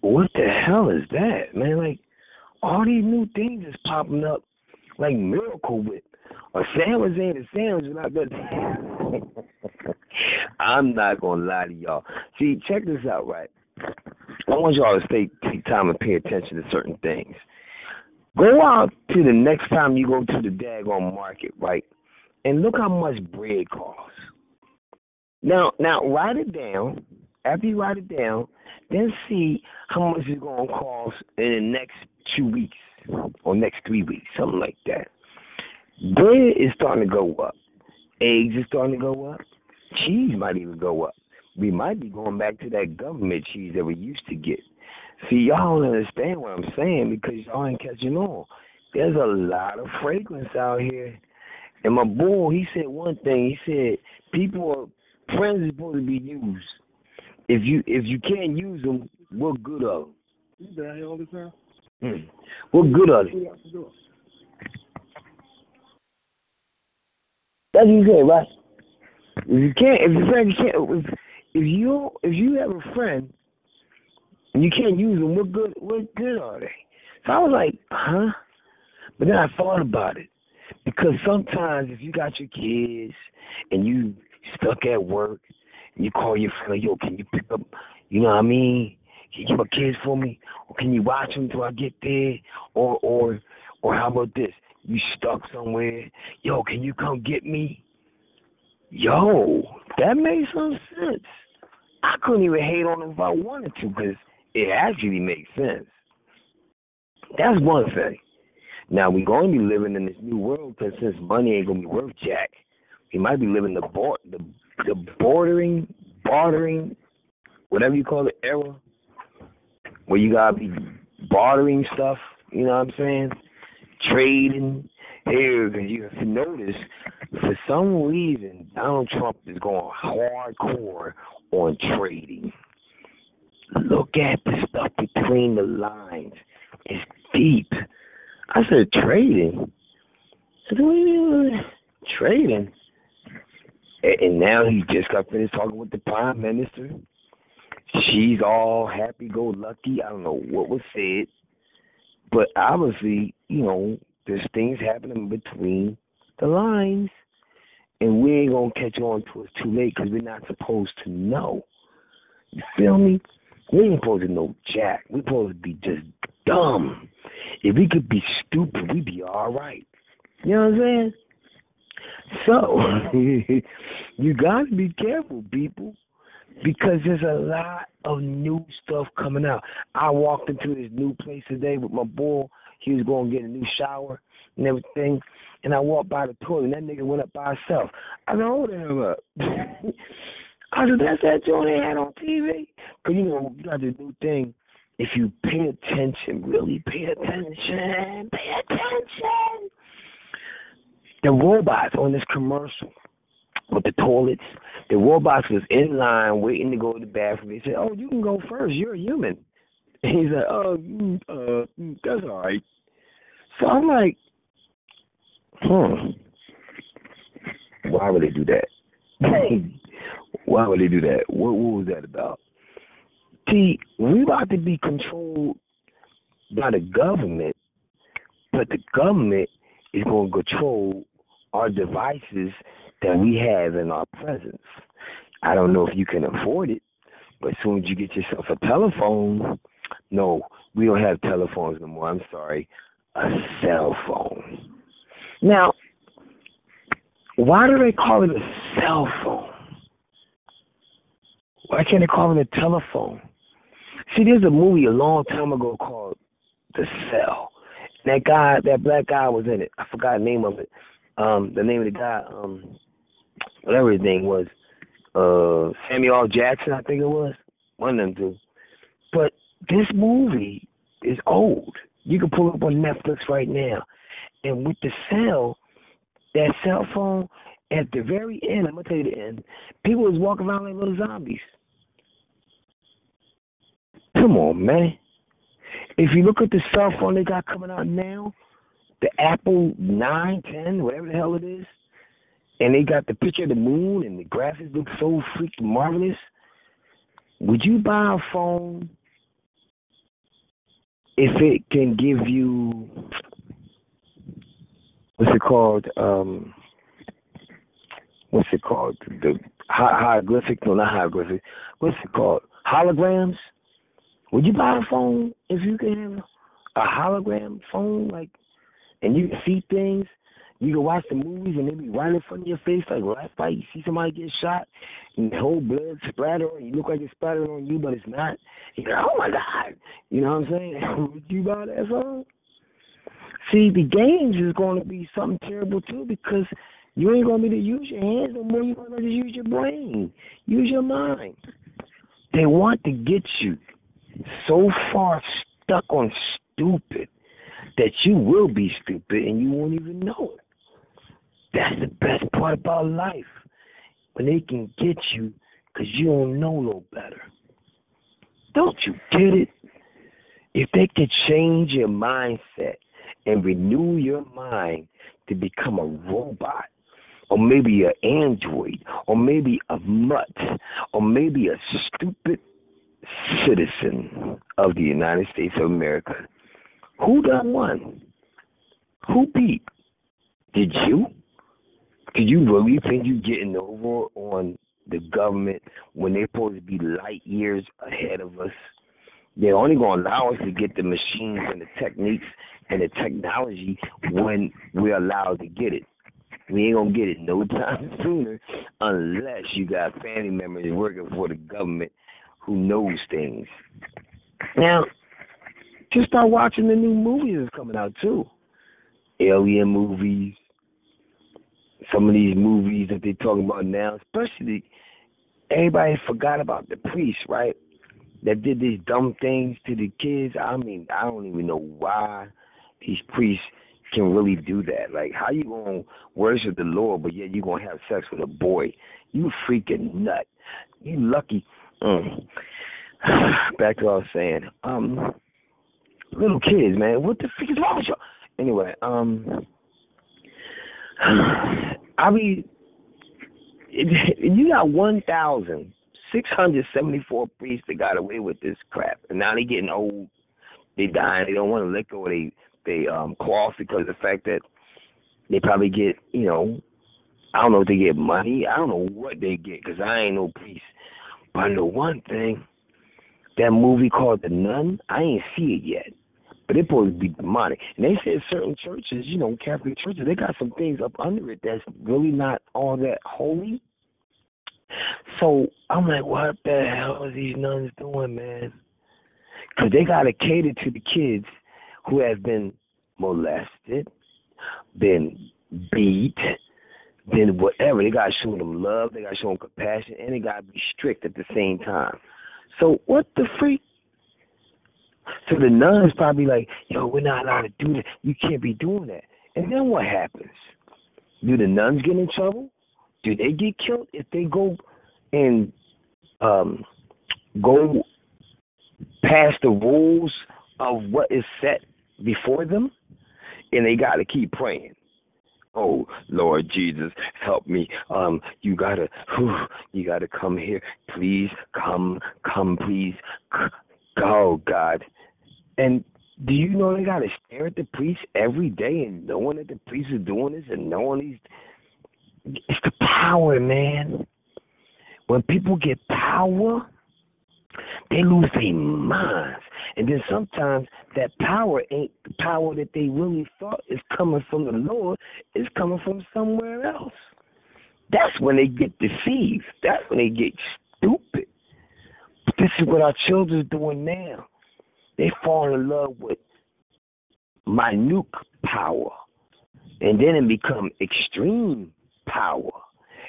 what the hell is that, man? Like, all these new things is popping up like Miracle Whip. A sandwich ain't a sandwich. I'm not gonna lie to y'all. See, check this out, right? I want y'all to stay take time and pay attention to certain things. Go out to the next time you go to the daggone market, right? And look how much bread costs. Now now write it down. After you write it down, then see how much it's gonna cost in the next two weeks or next three weeks, something like that. Bread is starting to go up. Eggs is starting to go up. Cheese might even go up. We might be going back to that government cheese that we used to get. See, y'all don't understand what I'm saying because y'all ain't catching on. There's a lot of fragrance out here. And my boy, he said one thing. He said people are friends are supposed to be used. If you if you can't use them, what good of them? You down here all the time? Hmm. What good of it? That's what you say, right? If you can't, if your friend can't, if, if you if you have a friend and you can't use them, what good what good are they? So I was like, huh? But then I thought about it because sometimes if you got your kids and you stuck at work and you call your friend, yo, can you pick up? You know what I mean? Get my kids for me, or can you watch them till I get there, or or or how about this? You stuck somewhere, yo, can you come get me? Yo, that made some sense. I couldn't even hate on him if I wanted to, because it actually makes sense. That's one thing. Now we're going to be living in this new world because since money ain't gonna be worth jack, we might be living the board the the bordering bartering whatever you call it era where you gotta be bartering stuff. You know what I'm saying? Trading here because you have to notice for some reason Donald Trump is going hardcore on trading. Look at the stuff between the lines. It's deep. I said trading. I said, doing? Uh, trading. And now he just got finished talking with the prime minister. She's all happy go lucky. I don't know what was said. But obviously, you know, there's things happening between the lines. And we ain't to catch on to it too late because we're not supposed to know. You feel me? We ain't supposed to know jack. We're supposed to be just dumb. If we could be stupid, we'd be all right. You know what I'm saying? So, you got to be careful, people, because there's a lot of new stuff coming out. I walked into this new place today with my boy. He was going to get a new shower and everything. And I walked by the toilet, and that nigga went up by himself. I said, hold hell up. I said, that's that joint they had on TV? Because, you know, you got this new thing. If you pay attention, really pay attention, pay attention. The robots on this commercial with the toilets, the robots was in line waiting to go to the bathroom. They said, "Oh, you can go first. You're a human." And like, "Oh, uh, that's all right." So I'm like, "Hmm, why would they do that? why would they do that? What, what was that about?" See, we about to be controlled by the government, but the government is going to control our devices that we have in our presence. I don't know if you can afford it, but as soon as you get yourself a telephone, no, we don't have telephones no more. I'm sorry, a cell phone. Now, why do they call it a cell phone? Why can't they call it a telephone? See, there's a movie a long time ago called The Cell. That guy, that black guy was in it. I forgot the name of it. Um, the name of the guy, um, whatever his name was, uh, Samuel. Jackson, I think it was. One of them two. But this movie is old. You can pull up on Netflix right now. And with the cell, that cell phone, at the very end, I'm gonna tell you the end, people was walking around like little zombies. Come on, man. If you look at the cell phone they got coming out now, the Apple 9, 10, whatever the hell it is, and they got the picture of the moon and the graphics look so freaking marvelous, would you buy a phone if it can give you what's it called? Um, what's it called? The hi- hieroglyphic? No, not hieroglyphic. What's it called? Holograms. Would you buy a phone if you can have a hologram phone, like, and you can see things? You can watch the movies and they be right in front of your face, like last fight. You see somebody get shot, and the whole blood splatter, and you look like it's splattered on you, but it's not. You go, oh my god, you know what I'm saying? Would you buy that phone? See, the games is going to be something terrible too because you ain't going to be to use your hands no more. You're going to use your brain, use your mind. They want to get you so far stuck on stupid that you will be stupid and you won't even know it. That's the best part about life. When they can get you because you don't know no better. Don't you get it? If they could change your mindset and renew your mind to become a robot, or maybe an android, or maybe a mutt, or maybe a stupid citizen of the United States of America. Who done won? Who beat? Did you? Did you really think you're getting over on the government when they're supposed to be light years ahead of us? They're only going to allow us to get the machines and the techniques and the technology when we're allowed to get it. We ain't gonna get it no time sooner unless you got family members working for the government who knows things. Now, just start watching the new movies that's coming out too. Alien movies. Some of these movies that they're talking about now, especially everybody forgot about the priest, right? That did these dumb things to the kids. I mean, I don't even know why these priests can really do that. Like, how you gonna worship the Lord, but yet you gonna have sex with a boy? You freaking nut. You lucky. Mm. Back to what I was saying. Um, little kids, man. What the freak is wrong with y'all? Anyway, um, I mean, you got one thousand six hundred seventy-four priests that got away with this crap, and now they getting old. They dying. They don't want to let go of they they um cloth because of the fact that they probably get you know I don't know if they get money. I don't know what they get because I ain't no priest. But I know one thing. That movie called The Nun, I ain't see it yet. But it's supposed to be demonic. And they said certain churches, you know, Catholic churches, they got some things up under it that's really not all that holy. So I'm like, what the hell are these nuns doing, man? Because they got to cater to the kids who have been molested, been beat, been whatever. They got to show them love, they got to show them compassion, and they got to be strict at the same time. So what the freak? So the nuns probably like, yo, we're not allowed to do that. You can't be doing that. And then what happens? Do the nuns get in trouble? Do they get killed if they go and um go past the rules of what is set before them? And they got to keep praying. Oh Lord Jesus, help me. Um, you gotta, whew, you gotta come here, please. Come, come, please. Oh God. And do you know they gotta stare at the priest every day and knowing that the priest is doing this and knowing he's it's the power, man. When people get power, they lose their minds. And then sometimes that power ain't the power that they really thought is coming from the Lord, it's coming from somewhere else. That's when they get deceived. That's when they get stupid. This is what our children's doing now. They fall in love with minute power, and then it become extreme power.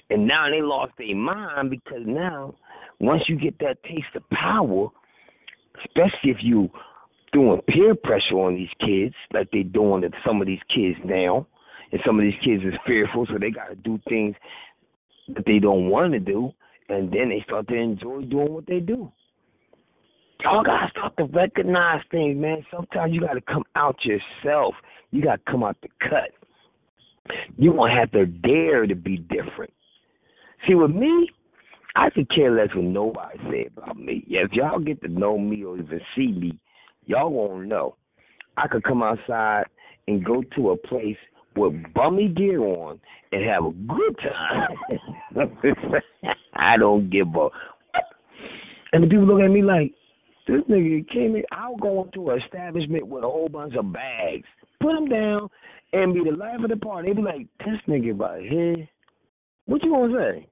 And now they lost their mind because now, once you get that taste of power, especially if you doing peer pressure on these kids, like they doing to some of these kids now, and some of these kids is fearful, so they got to do things that they don't want to do, and then they start to enjoy doing what they do. Y'all gotta start to recognize things, man. Sometimes you gotta come out yourself. You gotta come out the cut. You gonna have to dare to be different. See, with me, I could care less what nobody say about me. If y'all get to know me or even see me, y'all won't know. I could come outside and go to a place with bummy gear on and have a good time. I don't give a. And the people look at me like, this nigga came in. I'll go into an establishment with a whole bunch of bags, put them down, and be the life of the party. They be like, this nigga right here. What you gonna say?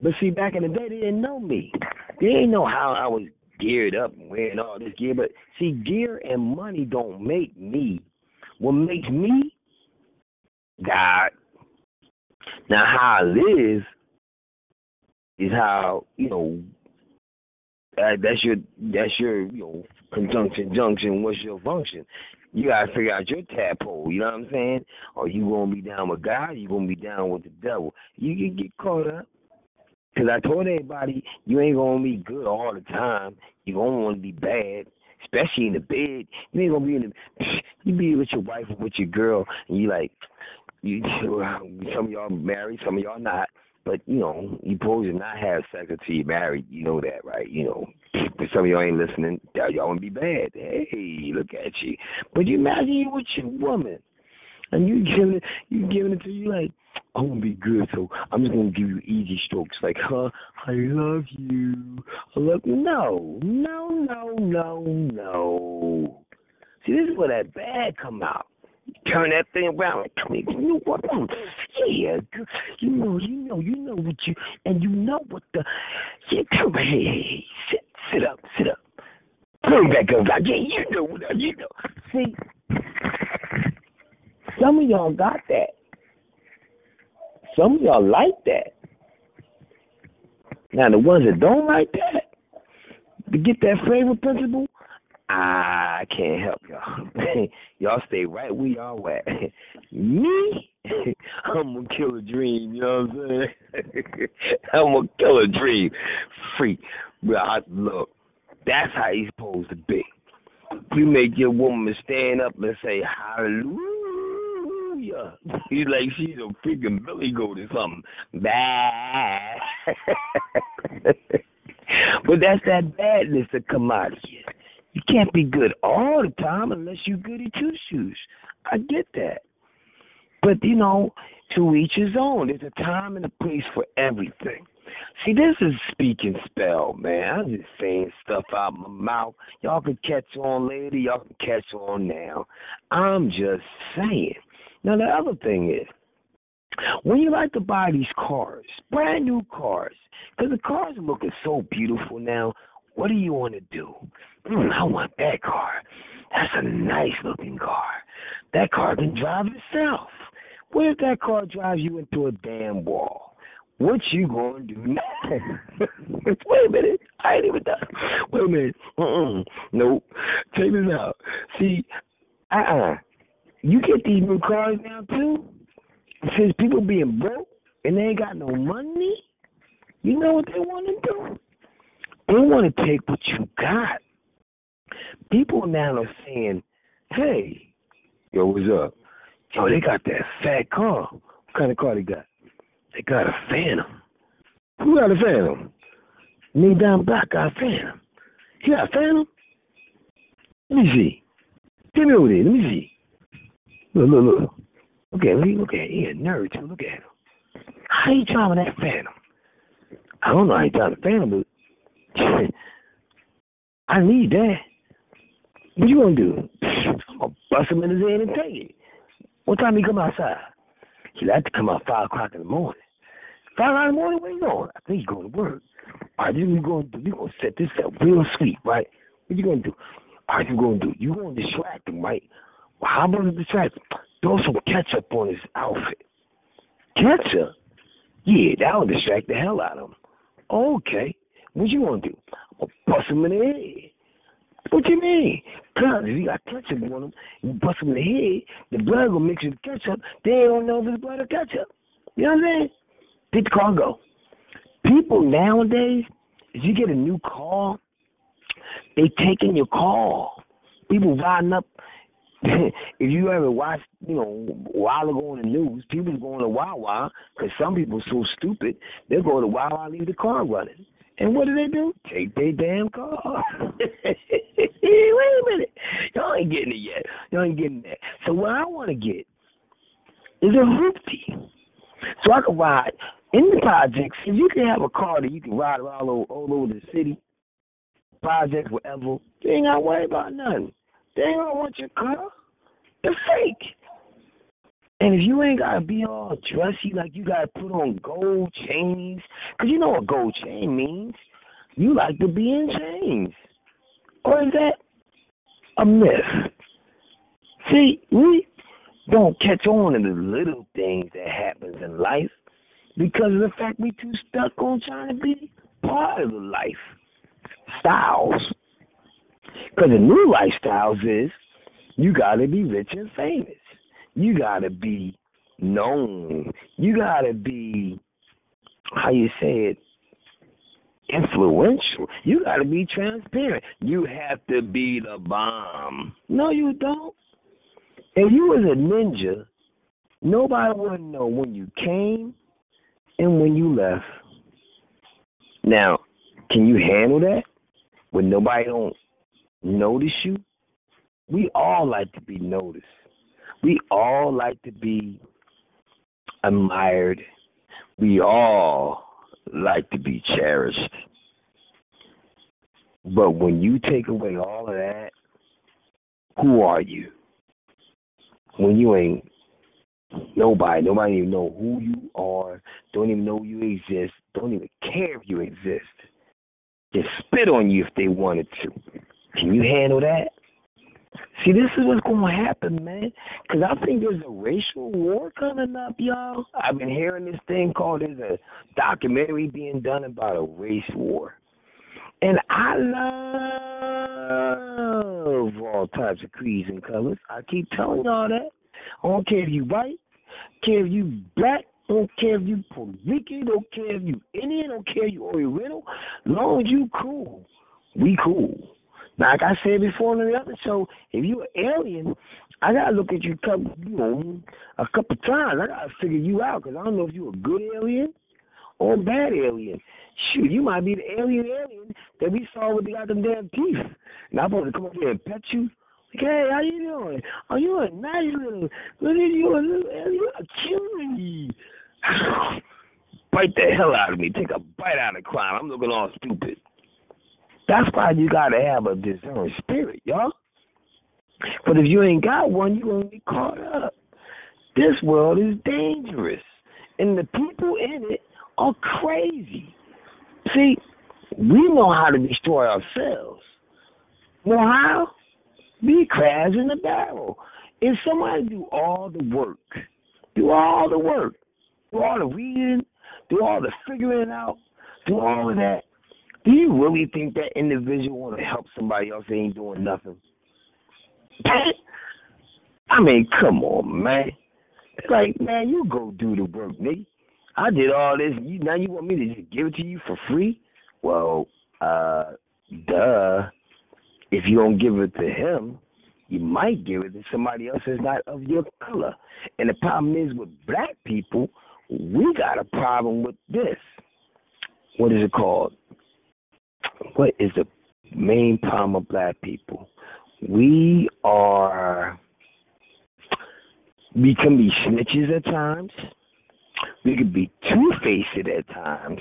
But see, back in the day, they didn't know me. They didn't know how I was geared up and wearing all this gear. But see, gear and money don't make me. What makes me, God. Now, how I live is how you know. Uh, that's your that's your you know conjunction junction. What's your function? You gotta figure out your tadpole. You know what I'm saying? Are you gonna be down with God? Or you gonna be down with the devil? You can get caught up. Cause I told everybody you ain't gonna be good all the time. You gonna want to be bad, especially in the bed. You ain't gonna be in the. You be with your wife or with your girl, and you like, you. Uh, some of y'all married, some of y'all not. But you know, you supposed to not have sex until you're married. You know that, right? You know, but some of y'all ain't listening. Y'all, wanna be bad. Hey, look at you. But you imagine you with your woman, and you giving it, you giving it to you like, I'm gonna be good, so I'm just gonna give you easy strokes, like, huh? I love you. I love. No, no, no, no, no. See, this is where that bad come out. Turn that thing around. Come here. You know what? Yeah, you know, you know, you know what you, and you know what the. Yeah, come here. Hey, hey. Sit, sit up, sit up. Bring back up. Yeah, you know what? I- You know. See, some of y'all got that. Some of y'all like that. Now the ones that don't like that, to get that flavor principle, I can't help y'all. y'all stay right where y'all at. Me, I'm gonna kill a dream. You know what I'm saying? I'm gonna kill a dream. Freak. But I, look, that's how he's supposed to be. You make your woman stand up and say hallelujah. He's like she's a freaking Billy goat or something. Bad. but that's that badness that come out of you. You can't be good all the time unless you're goody two shoes. I get that. But you know, to each his own. There's a time and a place for everything. See, this is speaking spell, man. I'm just saying stuff out my mouth. Y'all can catch on later. Y'all can catch on now. I'm just saying. Now, the other thing is, when you like to buy these cars, brand new cars, because the cars are looking so beautiful now, what do you want to do? Mm, I want that car. That's a nice looking car. That car can drive itself. What if that car drives you into a damn wall? What you gonna do now? Wait a minute. I ain't even done. Wait a minute. Mm-mm. Nope. Check this out. See, uh-uh. You get these new cars now, too? Since people being broke and they ain't got no money, you know what they want to do? They want to take what you got. People now are saying, hey, yo, what's up? Yo, they got that fat car. What kind of car they got? They got a Phantom. Who got a Phantom? Me down back got a Phantom. You got a Phantom? Let me see. Give me over there. Let me see. Look, look, look. Okay, look, look at him. he a nerd too. Look at him. How you driving that Phantom? I don't know how you driving the Phantom, but I need that. What you gonna do? I'm gonna bust him in his head and take it. What time he come outside? He like to come out five o'clock in the morning. Five o'clock in the morning, where you going? I think he's going to work. Is what we gonna do. We gonna set this up real sweet, right? What you gonna do? Right, you gonna do? You gonna distract him, right? Well, how about the distract? Him? Throw some ketchup on his outfit. Ketchup? Yeah, that'll distract the hell out of him. Okay. What you to do? I'll bust him in the head. What you mean? Cause if you got ketchup on him, you bust him in the head, the blood will mix with the ketchup. They don't know if it's blood or ketchup. You know what I'm saying? Get the car go. People nowadays, if you get a new car, they taking your car. People riding up. if you ever watched, you know, a while ago on the news, people going to Wawa because some people so stupid they'll go to Wawa leave the car running. And what do they do? Take their damn car. Wait a minute. Y'all ain't getting it yet. Y'all ain't getting that. So what I want to get is a hoopty. So I can ride in the projects. If you can have a car that you can ride all over, all over the city, projects, whatever, you ain't got to worry about nothing. They to want your car. They're fake. And if you ain't gotta be all dressy like you gotta put on gold chains, cause you know what gold chain means. You like to be in chains, or is that a myth? See, we don't catch on to the little things that happens in life because of the fact we too stuck on trying to be part of the life styles. Because the new lifestyles is you gotta be rich and famous you gotta be known. You gotta be how you say it influential. You gotta be transparent. You have to be the bomb. No, you don't. If you was a ninja, nobody would know when you came and when you left. Now, can you handle that? When nobody don't notice you? We all like to be noticed. We all like to be admired. We all like to be cherished. But when you take away all of that, who are you? When you ain't nobody, nobody even know who you are, don't even know you exist, don't even care if you exist. Just spit on you if they wanted to. Can you handle that? See, this is what's going to happen, man. Because I think there's a racial war coming up, y'all. I've been hearing this thing called there's a documentary being done about a race war. And I love all types of creeds and colors. I keep telling y'all that. I don't care if you white, care if you black, don't care if you Puerto Rican, don't care if you Indian, don't care if you Oriental. Long as you cool, we cool. Like I said before on the other show, if you're an alien, I gotta look at you couple, you know, a couple times. I gotta figure you out because I don't know if you're a good alien or a bad alien. Shoot, you might be the alien alien that we saw with the goddamn damn teeth. And I'm supposed to come up here and pet you. Like, hey, how you doing? Oh, you a nice little, look at you, a little alien, a cutie. Bite the hell out of me. Take a bite out of crime. I'm looking all stupid. That's why you gotta have a discerning spirit, y'all. But if you ain't got one, you're gonna get caught up. This world is dangerous. And the people in it are crazy. See, we know how to destroy ourselves. Know how? Be crabs in the barrel. If somebody do all the work, do all the work, do all the reading, do all the figuring out, do all of that, do you really think that individual want to help somebody else that ain't doing nothing? I mean, come on, man. It's like, man, you go do the work, nigga. I did all this. You now you want me to just give it to you for free? Well, uh, duh. If you don't give it to him, you might give it to somebody else that's not of your color. And the problem is with black people, we got a problem with this. What is it called? What is the main problem of black people? We are we can be snitches at times. We could be two faced at times.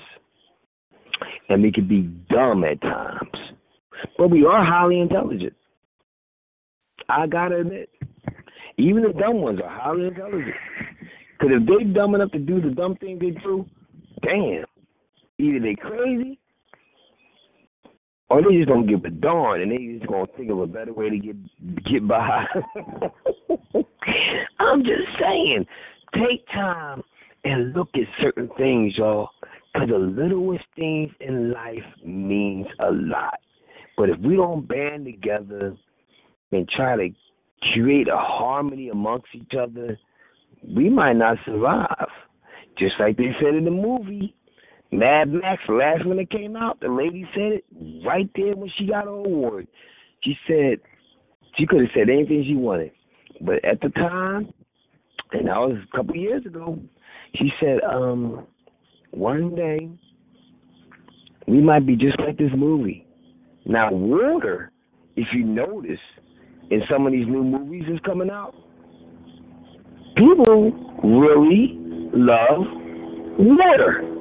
And we could be dumb at times. But we are highly intelligent. I gotta admit. Even the dumb ones are highly intelligent. Because if they dumb enough to do the dumb thing they do, damn, either they crazy or they just don't give a darn and they just gonna think of a better way to get get by. I'm just saying, take time and look at certain things, y'all, because the littlest things in life means a lot. But if we don't band together and try to create a harmony amongst each other, we might not survive. Just like they said in the movie, Mad Max, last when it came out, the lady said it right there when she got her award. She said she could have said anything she wanted. But at the time, and that was a couple years ago, she said, um, one day we might be just like this movie. Now, water, if you notice, in some of these new movies that's coming out, people really love water.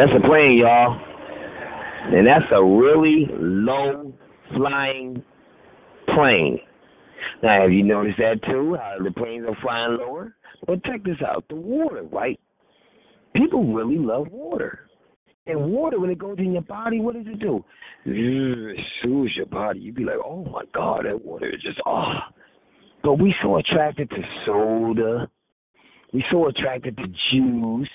That's a plane, y'all. And that's a really low flying plane. Now, have you noticed that too? How the planes are flying lower? But check this out the water, right? People really love water. And water, when it goes in your body, what does it do? It soothes your body. You'd be like, oh my God, that water is just, ah. Oh. But we so attracted to soda. We so attracted to juice.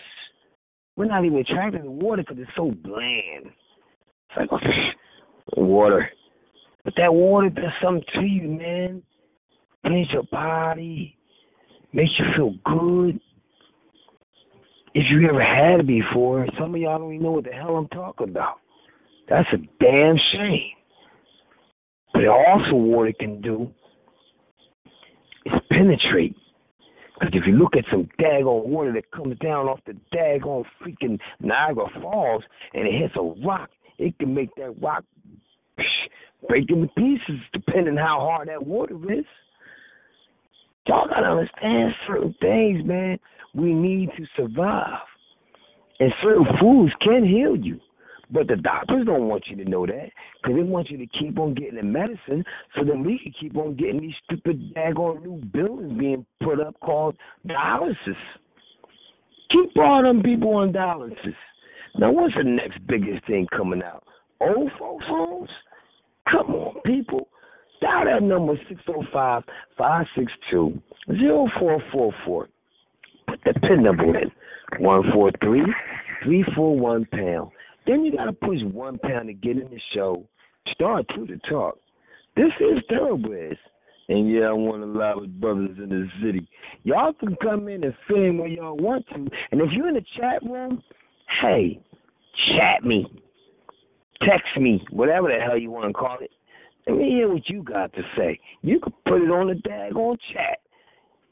We're not even attracted to water because it's so bland. It's like, oh, water. But that water does something to you, man. Cleans your body, makes you feel good. If you ever had it before, some of y'all don't even know what the hell I'm talking about. That's a damn shame. But also water can do is penetrate because if you look at some daggone water that comes down off the daggone freaking Niagara Falls and it hits a rock, it can make that rock break into pieces depending how hard that water is. Y'all gotta understand certain things, man. We need to survive. And certain foods can heal you. But the doctors don't want you to know that because they want you to keep on getting the medicine so then we can keep on getting these stupid daggone new buildings being put up called dialysis. Keep all them people on dialysis. Now, what's the next biggest thing coming out? Old folks' homes? Come on, people. Dial that number 605 562 0444. Put the PIN number in 143 341 pound. Then you got to push one pound to get in the show. Start to talk. This is Thoroughbreds. And yeah, I want to lie with brothers in the city. Y'all can come in and film where y'all want to. And if you're in the chat room, hey, chat me. Text me, whatever the hell you want to call it. Let me hear what you got to say. You can put it on the daggone chat.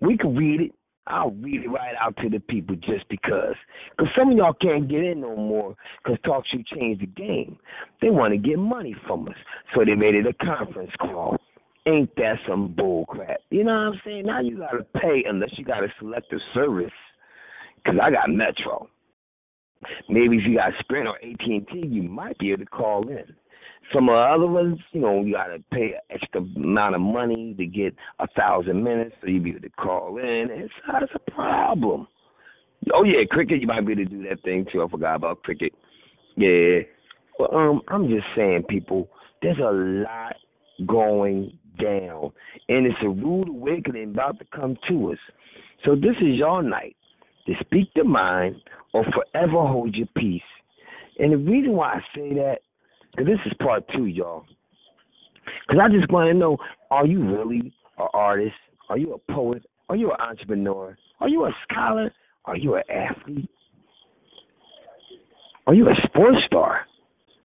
We can read it. I'll read it right out to the people just because. Because some of y'all can't get in no more because TalkShoe changed the game. They want to get money from us. So they made it a conference call. Ain't that some bull crap? You know what I'm saying? Now you got to pay unless you got a selective service. Because I got Metro. Maybe if you got Sprint or AT&T, you might be able to call in. Some of the other ones, you know, you got to pay an extra amount of money to get a thousand minutes so you be able to call in. It's not a problem. Oh yeah, cricket, you might be able to do that thing too. I forgot about cricket. Yeah. Well, um, I'm just saying, people, there's a lot going down, and it's a rude awakening about to come to us. So this is your night to speak your mind or forever hold your peace. And the reason why I say that Cause this is part two, y'all. Cause I just want to know: Are you really an artist? Are you a poet? Are you an entrepreneur? Are you a scholar? Are you an athlete? Are you a sports star?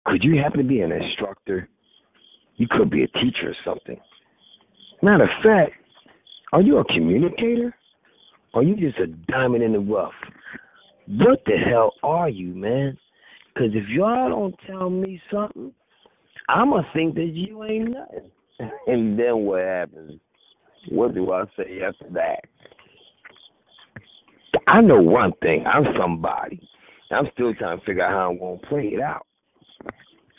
Could you happen to be an instructor? You could be a teacher or something. Matter of fact, are you a communicator? Or are you just a diamond in the rough? What the hell are you, man? Because if y'all don't tell me something, I'm going to think that you ain't nothing. and then what happens? What do I say after that? I know one thing. I'm somebody. I'm still trying to figure out how I'm going to play it out.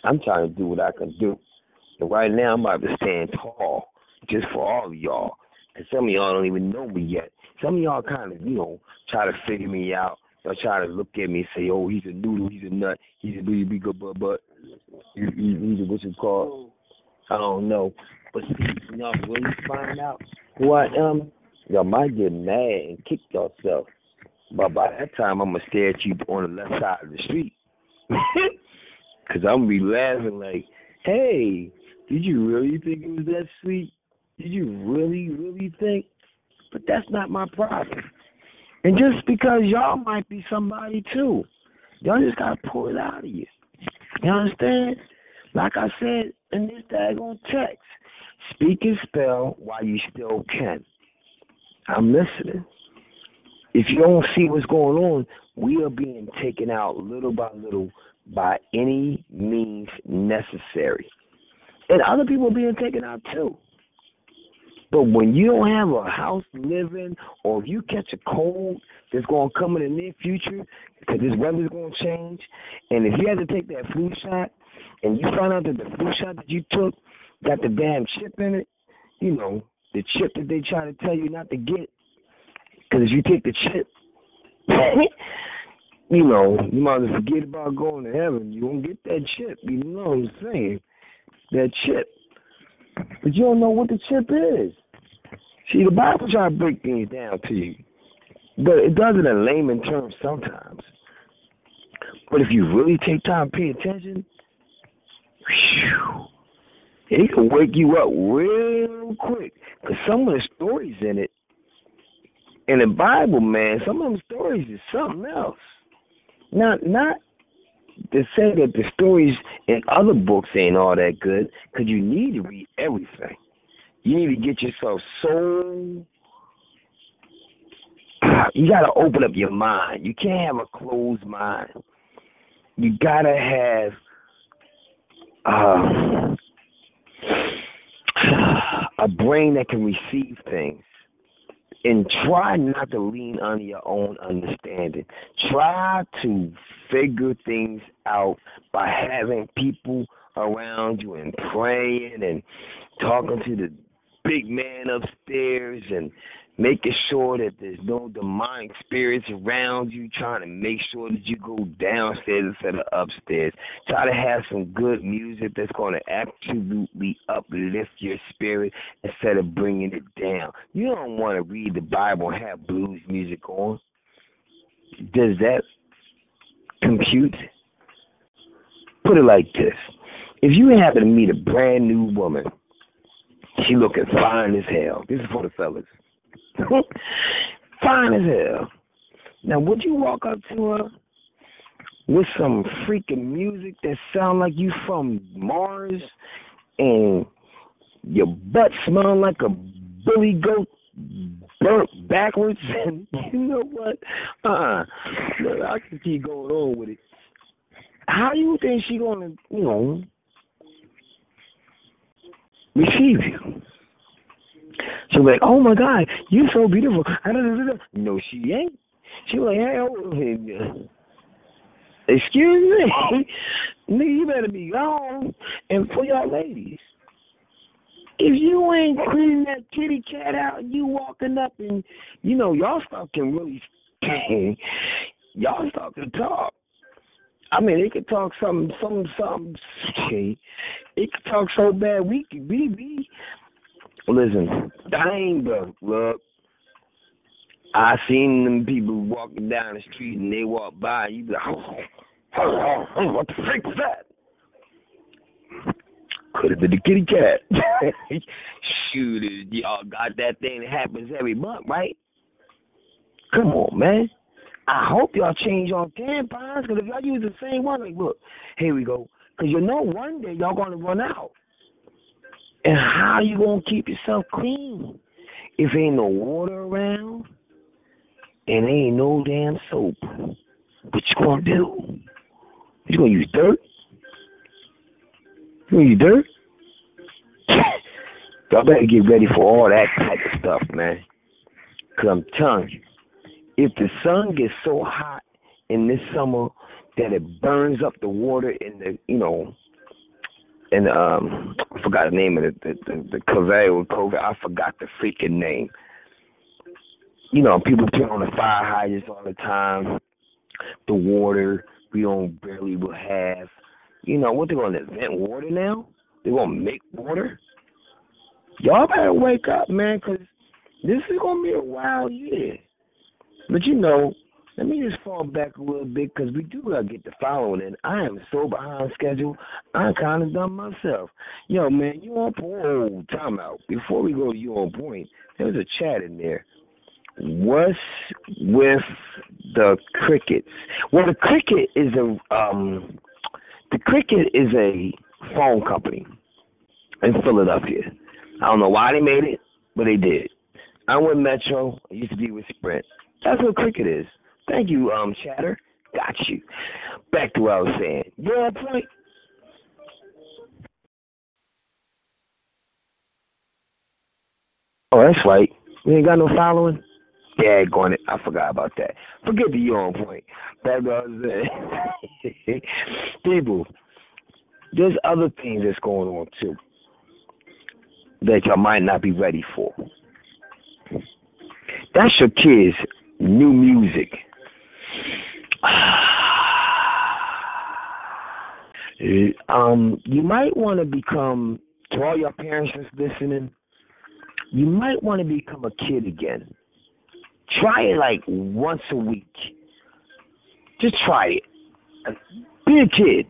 I'm trying to do what I can do. And right now, I'm about to stand tall just for all of y'all. And some of y'all don't even know me yet. Some of y'all kind of, you know, try to figure me out Y'all try to look at me and say, "Oh, he's a noodle, he's a nut, he's a booty big but but he, he, he's a what's it called? I don't know." But see, y'all really find out who I am, um, y'all might get mad and kick yourself. But by that time, I'm gonna stare at you on the left side of the street, cause I'm gonna be laughing like, "Hey, did you really think it was that sweet? Did you really, really think?" But that's not my problem. And just because y'all might be somebody too, y'all just gotta pull it out of you. You understand? Like I said in this daggone text, speak and spell while you still can. I'm listening. If you don't see what's going on, we are being taken out little by little by any means necessary. And other people are being taken out too. But when you don't have a house in, or if you catch a cold that's going to come in the near future, because this weather's going to change, and if you had to take that flu shot, and you find out that the flu shot that you took got the damn chip in it, you know, the chip that they try to tell you not to get, because if you take the chip, you know, you might as well forget about going to heaven. You won't get that chip. You know what I'm saying? That chip. But you don't know what the chip is. See, the Bible try to break things down to you, but it does it in layman terms sometimes. But if you really take time pay attention, whew, it can wake you up real quick. Because some of the stories in it, in the Bible, man, some of them stories is something else. Not not to say that the stories in other books ain't all that good, because you need to read everything. You need to get yourself so. You got to open up your mind. You can't have a closed mind. You got to have uh, a brain that can receive things and try not to lean on your own understanding. Try to figure things out by having people around you and praying and talking to the big man upstairs and making sure that there's no demonic spirits around you, trying to make sure that you go downstairs instead of upstairs. Try to have some good music that's going to absolutely uplift your spirit instead of bringing it down. You don't want to read the Bible and have blues music on. Does that compute? Put it like this. If you happen to meet a brand new woman, she looking fine as hell. This is for the fellas. Fine as hell. Now, would you walk up to her with some freaking music that sound like you from Mars and your butt smelling like a billy goat burnt backwards? And you know what? Uh-uh. I can keep going on with it. How do you think she gonna, you know, receive you? Be like, "Oh my God, you're so beautiful." No, she ain't. She like, "Hey, oh, excuse me, nigga, you better be gone." And for y'all ladies, if you ain't cleaning that kitty cat out, you walking up and you know y'all stuff can really, y'all stuff can talk. I mean, it could talk something, something, something. It could talk so bad we could be, be Listen, I ain't. Look, I seen them people walking down the street and they walk by. And you be like, oh, oh, oh, what the freak was that? Could have been the kitty cat. Shoot, y'all got that thing that happens every month, right? Come on, man. I hope y'all change your tampons because if y'all use the same one, like, look, here we go. Because you know one day y'all going to run out. And how you gonna keep yourself clean if ain't no water around and ain't no damn soap? What you gonna do? You gonna use dirt? You gonna use dirt? Y'all better get ready for all that type of stuff, man. Cause I'm telling you, if the sun gets so hot in this summer that it burns up the water in the, you know, and um I forgot the name of it, the the, the Covey COVID. I forgot the freaking name. You know, people turn on the fire hydrants all the time. the water. We don't barely will have. You know what? They're gonna invent water now. They're gonna make water. Y'all better wake up, man, 'cause this is gonna be a wild year. But you know, let me just fall back a little bit because we do gotta get the following and I am so behind schedule. I'm kind of done myself. Yo, man, you on point? Oh, time out. Before we go to you on point, there's a chat in there. What's with the crickets? Well, the cricket is a um, the cricket is a phone company in Philadelphia. I don't know why they made it, but they did. I'm with Metro. I used to be with Sprint. That's what cricket is. Thank you, um, Chatter. Got you. Back to what I was saying. Yeah, point. Oh, that's right. We ain't got no following. Going it. I forgot about that. Forget the you on point. That's what I was saying. People, there's other things that's going on too that y'all might not be ready for. That's your kids' new music. um, you might want to become to all your parents that's listening. You might want to become a kid again. Try it like once a week. Just try it. Be a kid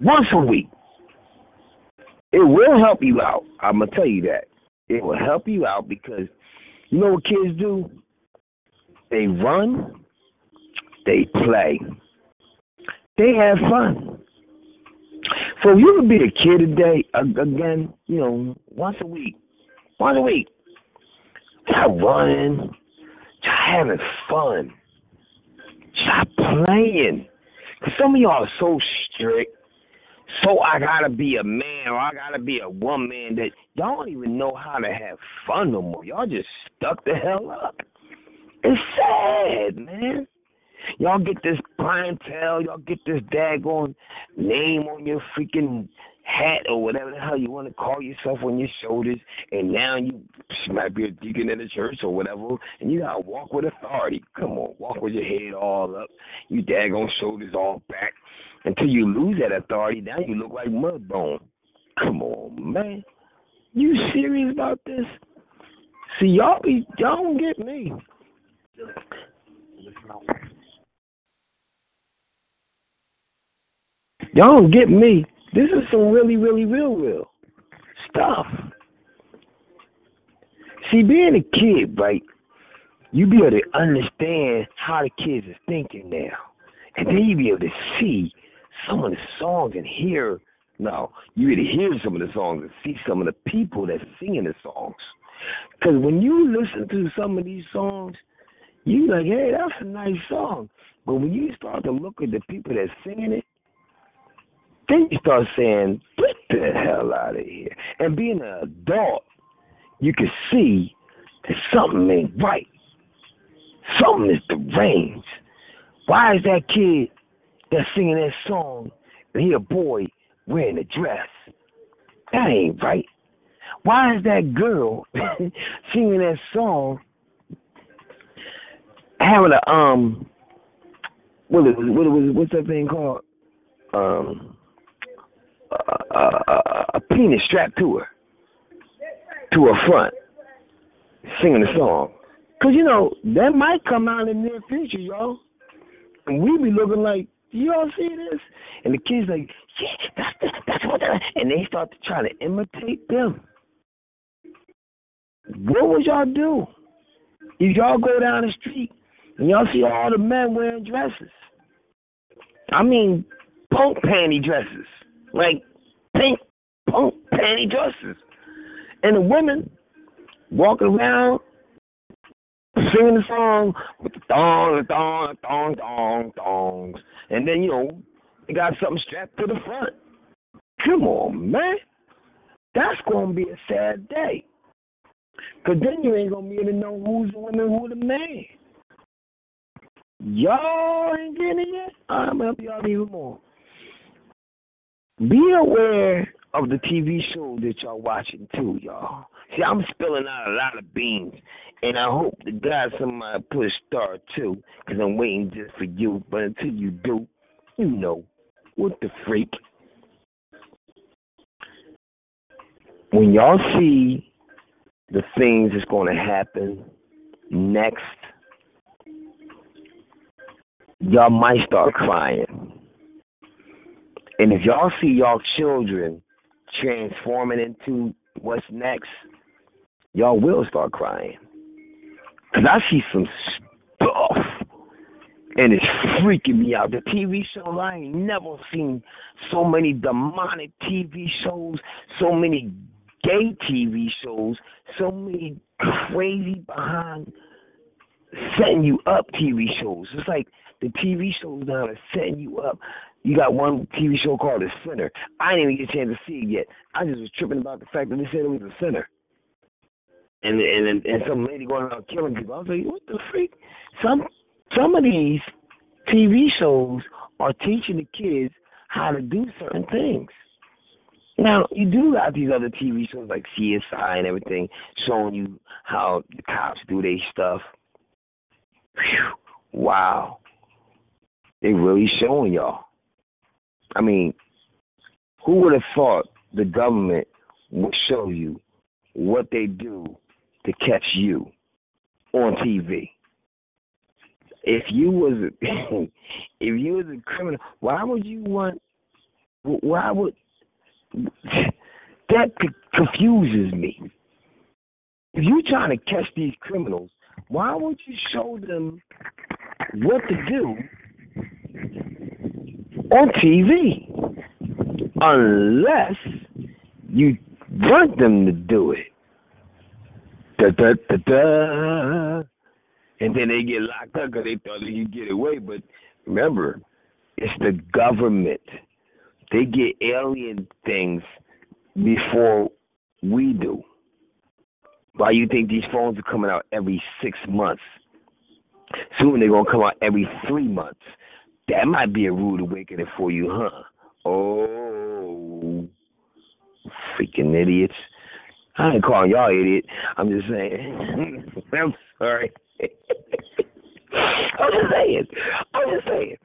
once a week. It will help you out. I'm gonna tell you that. It will help you out because you know what kids do? They run, they play, they have fun. So you could be the kid today again, you know, once a week, once a week. Stop running, stop having fun, stop playing. Cause some of y'all are so strict so I gotta be a man or I gotta be a woman that y'all don't even know how to have fun no more. Y'all just stuck the hell up. It's sad, man. Y'all get this clientele, y'all get this daggone name on your freaking hat or whatever the hell you want to call yourself on your shoulders, and now you might be a deacon in the church or whatever, and you gotta walk with authority. Come on, walk with your head all up, you daggone shoulders all back, until you lose that authority. Now you look like Mudbone. Come on, man. You serious about this? See, y'all be y'all don't get me. Y'all don't get me. This is some really, really real, real stuff. See, being a kid, right? You be able to understand how the kids is thinking now, and then you be able to see some of the songs and hear. No, you really hear some of the songs and see some of the people that's singing the songs. Because when you listen to some of these songs, you like, hey, that's a nice song. But when you start to look at the people that's singing it, then you start saying, get the hell out of here. And being an adult, you can see that something ain't right. Something is deranged. Why is that kid that's singing that song and he a boy wearing a dress? That ain't right. Why is that girl singing that song having a um what was what was what's that thing called? Um a, penis strapped to her, to her front, singing the song. Cause you know that might come out in the near future, y'all, and we be looking like, do y'all see this? And the kids like, yeah, that's that's what they're, and they start to try to imitate them. What would y'all do if y'all go down the street and y'all see all the men wearing dresses? I mean, punk panty dresses like pink punk panty dresses. And the women walking around singing the song with the thong, thong, thong, thong, thongs. And then, you know, they got something strapped to the front. Come on, man. That's going to be a sad day. Because then you ain't going to be able to know who's the woman, who the man. Y'all ain't getting it yet? I'm going to help y'all even more. Be aware of the TV show that y'all watching too, y'all. See, I'm spilling out a lot of beans, and I hope to God somebody put star too, because I'm waiting just for you. But until you do, you know, what the freak. When y'all see the things that's going to happen next, y'all might start crying. And if y'all see y'all children transforming into what's next, y'all will start crying. Cause I see some stuff, and it's freaking me out. The TV shows I ain't never seen so many demonic TV shows, so many gay TV shows, so many crazy behind setting you up TV shows. It's like the TV shows now are setting you up. You got one TV show called The Sinner. I didn't even get a chance to see it yet. I just was tripping about the fact that they said it was a sinner. And and and some lady going around killing people. I was like, what the freak? Some some of these TV shows are teaching the kids how to do certain things. Now you do have these other TV shows like CSI and everything showing you how the cops do their stuff. Whew, wow, they really showing y'all. I mean, who would have thought the government would show you what they do to catch you on TV? If you was a, if you was a criminal, why would you want? Why would that confuses me? If you're trying to catch these criminals, why would you show them what to do on TV unless you want them to do it. Da, da, da, da. And then they get locked up because they thought they could get away. But remember, it's the government. They get alien things before we do. Why you think these phones are coming out every six months? Soon they're gonna come out every three months. That might be a rude awakening for you, huh? Oh, freaking idiots. I ain't calling y'all idiot. I'm just saying. I'm sorry. I'm just saying. I'm just saying.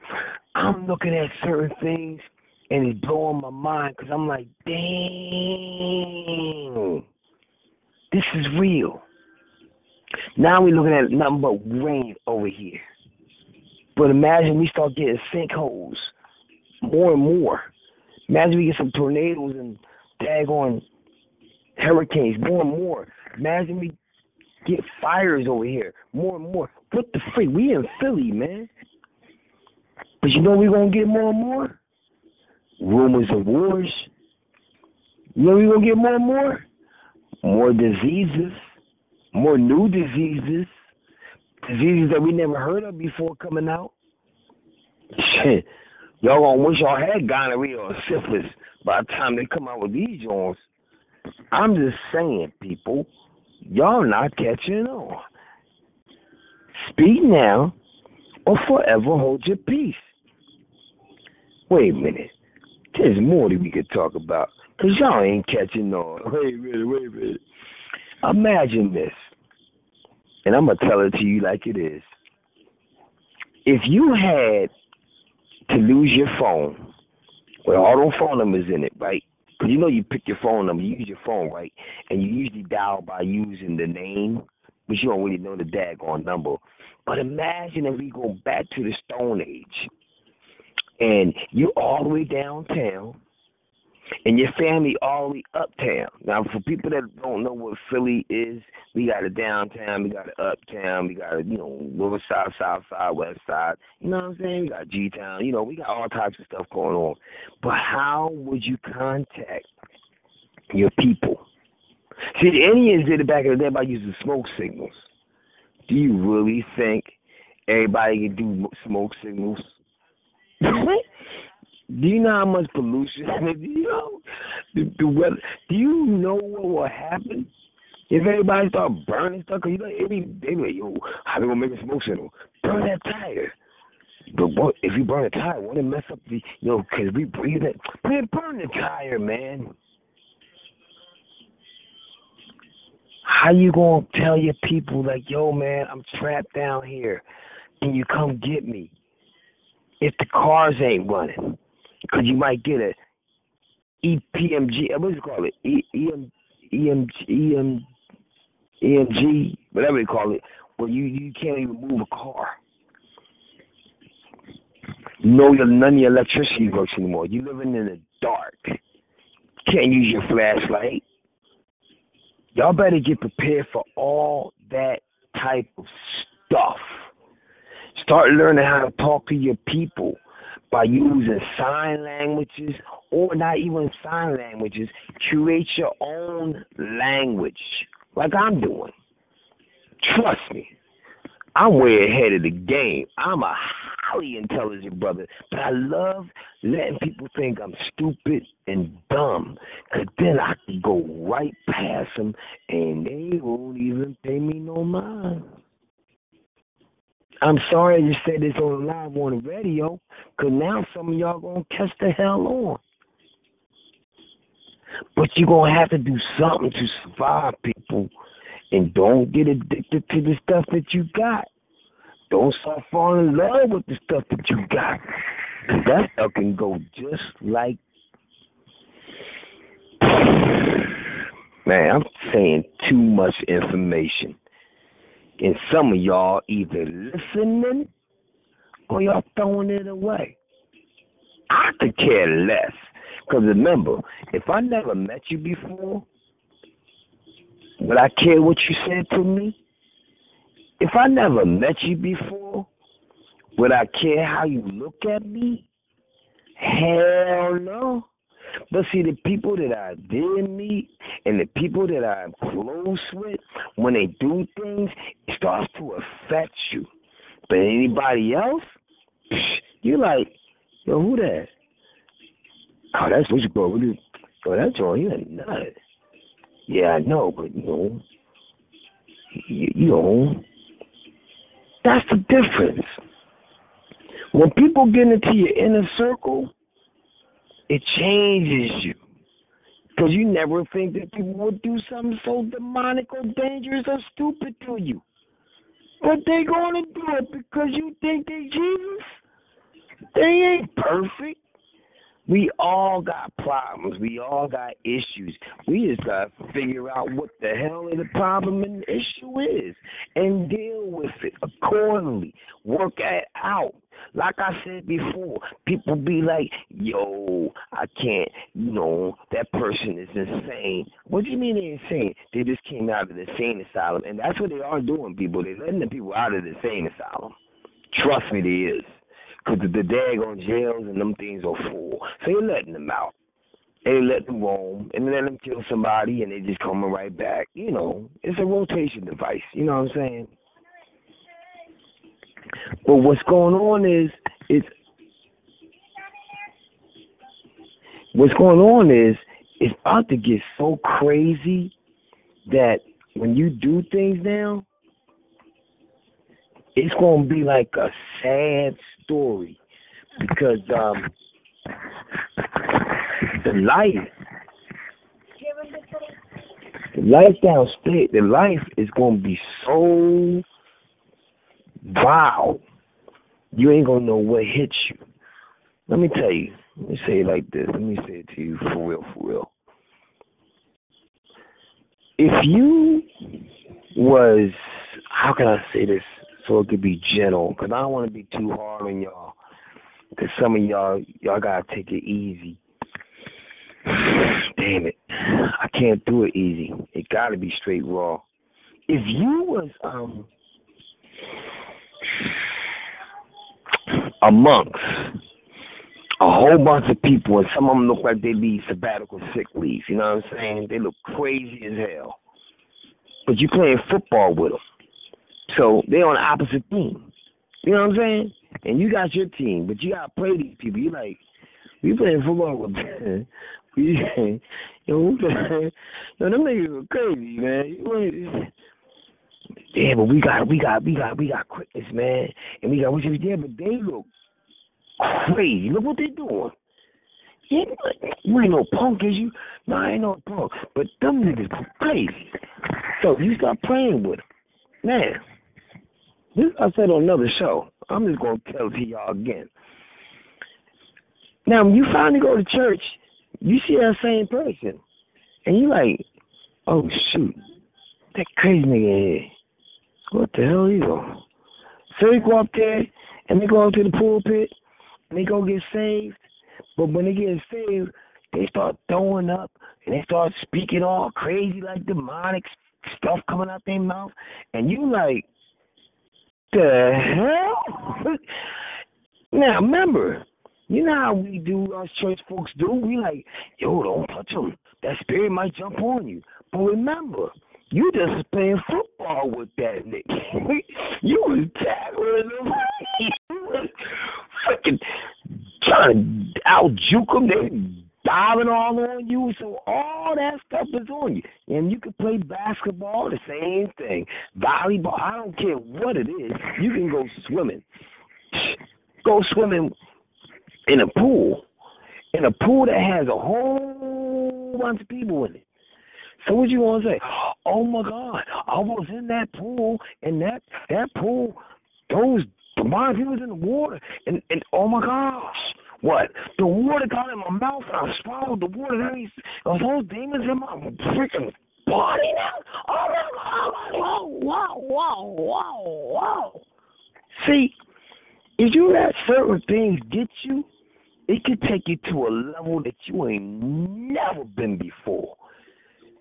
I'm looking at certain things and it's blowing my mind because I'm like, dang, this is real. Now we're looking at nothing but rain over here. But imagine we start getting sinkholes more and more. Imagine we get some tornadoes and daggone hurricanes more and more. Imagine we get fires over here more and more. What the freak? We in Philly, man. But you know we're gonna get more and more? Rumors of wars. You know we're gonna get more and more? More diseases. More new diseases diseases that we never heard of before coming out. Shit, y'all gonna wish y'all had gonorrhea or syphilis by the time they come out with these joints. I'm just saying, people, y'all not catching on. Speak now or forever hold your peace. Wait a minute. There's more that we could talk about. Because y'all ain't catching on. Wait a minute, wait a minute. Imagine this and I'm gonna tell it to you like it is. If you had to lose your phone with all those phone numbers in it, right? Because you know you pick your phone number, you use your phone, right? And you usually dial by using the name, but you don't really know the daggone number. But imagine if we go back to the Stone Age, and you're all the way downtown, and your family all the uptown. Now, for people that don't know what Philly is, we got a downtown, we got an uptown, we got a you know north side, south side, west side. You know what I'm saying? We got G town. You know, we got all types of stuff going on. But how would you contact your people? See, the Indians did it back in the day by using smoke signals. Do you really think everybody can do smoke signals? Do you know how much pollution? Do you know the, the weather? Do you know what will happen if everybody start burning stuff? Cause you know, they like, yo, how they gonna make a smoke signal? Burn that tire. But what if you burn a tire? Won't it mess up the you know? Cause we breathe it. Man, burn the tire, man. How you gonna tell your people like, yo, man, I'm trapped down here, and you come get me? If the cars ain't running, cause you might get a EPMG. Uh, what do you call it? E, EM, EMG, EM, EMG, whatever they call it. Where you you can't even move a car. No, your none of your electricity works anymore. You living in the dark. Can't use your flashlight. Y'all better get prepared for all that type of stuff. Start learning how to talk to your people by using sign languages or not even sign languages. Create your own language, like I'm doing. Trust me, I'm way ahead of the game. I'm a highly intelligent brother, but I love letting people think I'm stupid and dumb, because then I can go right past them and they won't even pay me no mind. I'm sorry just said this on live on the radio, because now some of y'all going to catch the hell on. But you're going to have to do something to survive, people. And don't get addicted to the stuff that you got. Don't start falling in love with the stuff that you got. That stuff can go just like. Man, I'm saying too much information. And some of y'all either listening or y'all throwing it away. I could care less. Because remember, if I never met you before, would I care what you said to me? If I never met you before, would I care how you look at me? Hell no. But see, the people that I did meet and the people that I'm close with, when they do things, it starts to affect you. But anybody else, you like, yo, who that? Oh, that's what you. What you, oh, that's all. You a nut. Yeah, I know, but you know, you, you know, that's the difference. When people get into your inner circle, it changes you. Because you never think that people would do something so demonic or dangerous or stupid to you. But they're gonna do it because you think they're Jesus. They ain't perfect. We all got problems. We all got issues. We just got to figure out what the hell the problem and issue is and deal with it accordingly. Work it out. Like I said before, people be like, yo, I can't, you know, that person is insane. What do you mean they're insane? They just came out of the insane asylum. And that's what they are doing, people. They're letting the people out of the insane asylum. Trust me, they is. Because the daggone jails and them things are full. So you're letting them out. And they let them roam and let them kill somebody and they just coming right back. You know, it's a rotation device. You know what I'm saying? But what's going on is it's what's going on is it's about to get so crazy that when you do things now, it's gonna be like a sad story because um the life the life downstairs the life is gonna be so wow you ain't gonna know what hits you. Let me tell you, let me say it like this, let me say it to you for real, for real. If you was how can I say this so it could be gentle? Because I don't want to be too hard on y'all. Because some of y'all, y'all gotta take it easy. Damn it, I can't do it easy. It gotta be straight raw. If you was um amongst a whole bunch of people, and some of them look like they be sabbatical sick leave. You know what I'm saying? They look crazy as hell. But you playing football with them, so they're on opposite team. You know what I'm saying? And you got your team, but you gotta play these people. You like, we playing football with them. We, yo, yo, them niggas are crazy, man. Yeah, but we got, we got, we got, we got quickness, man, and we got. We yeah, but they look crazy. Look what they doing. You, you ain't no punk, is you? No, I ain't no punk. But them niggas crazy. So you start playing with them. Man, this I said on another show. I'm just gonna tell it to y'all again. Now, when you finally go to church, you see that same person, and you like, oh shoot, that crazy nigga here. What the hell you doing? So they go up there and they go up to the pulpit and they go get saved. But when they get saved, they start throwing up and they start speaking all crazy like demonic stuff coming out their mouth, and you like, the hell? now remember, you know how we do, us church folks do. We like, yo, don't touch him. That spirit might jump on you. But remember, you just playing football with that nigga. you was tackling him. you was trying to out juke him. They diving all on you. So all that stuff is on you. And you can play basketball, the same thing. Volleyball, I don't care what it is. You can go swimming. Go swimming in a pool. In a pool that has a whole bunch of people in it. So what you want to say? Oh my God, I was in that pool, and that that pool, those demonic people was in the water, and and oh my gosh, what? The water got in my mouth, and I swallowed the water. Then these those demons in my freaking body now. Oh my God! Whoa, whoa, whoa, whoa, whoa! See, if you let certain things get you, it could take you to a level that you ain't never been before.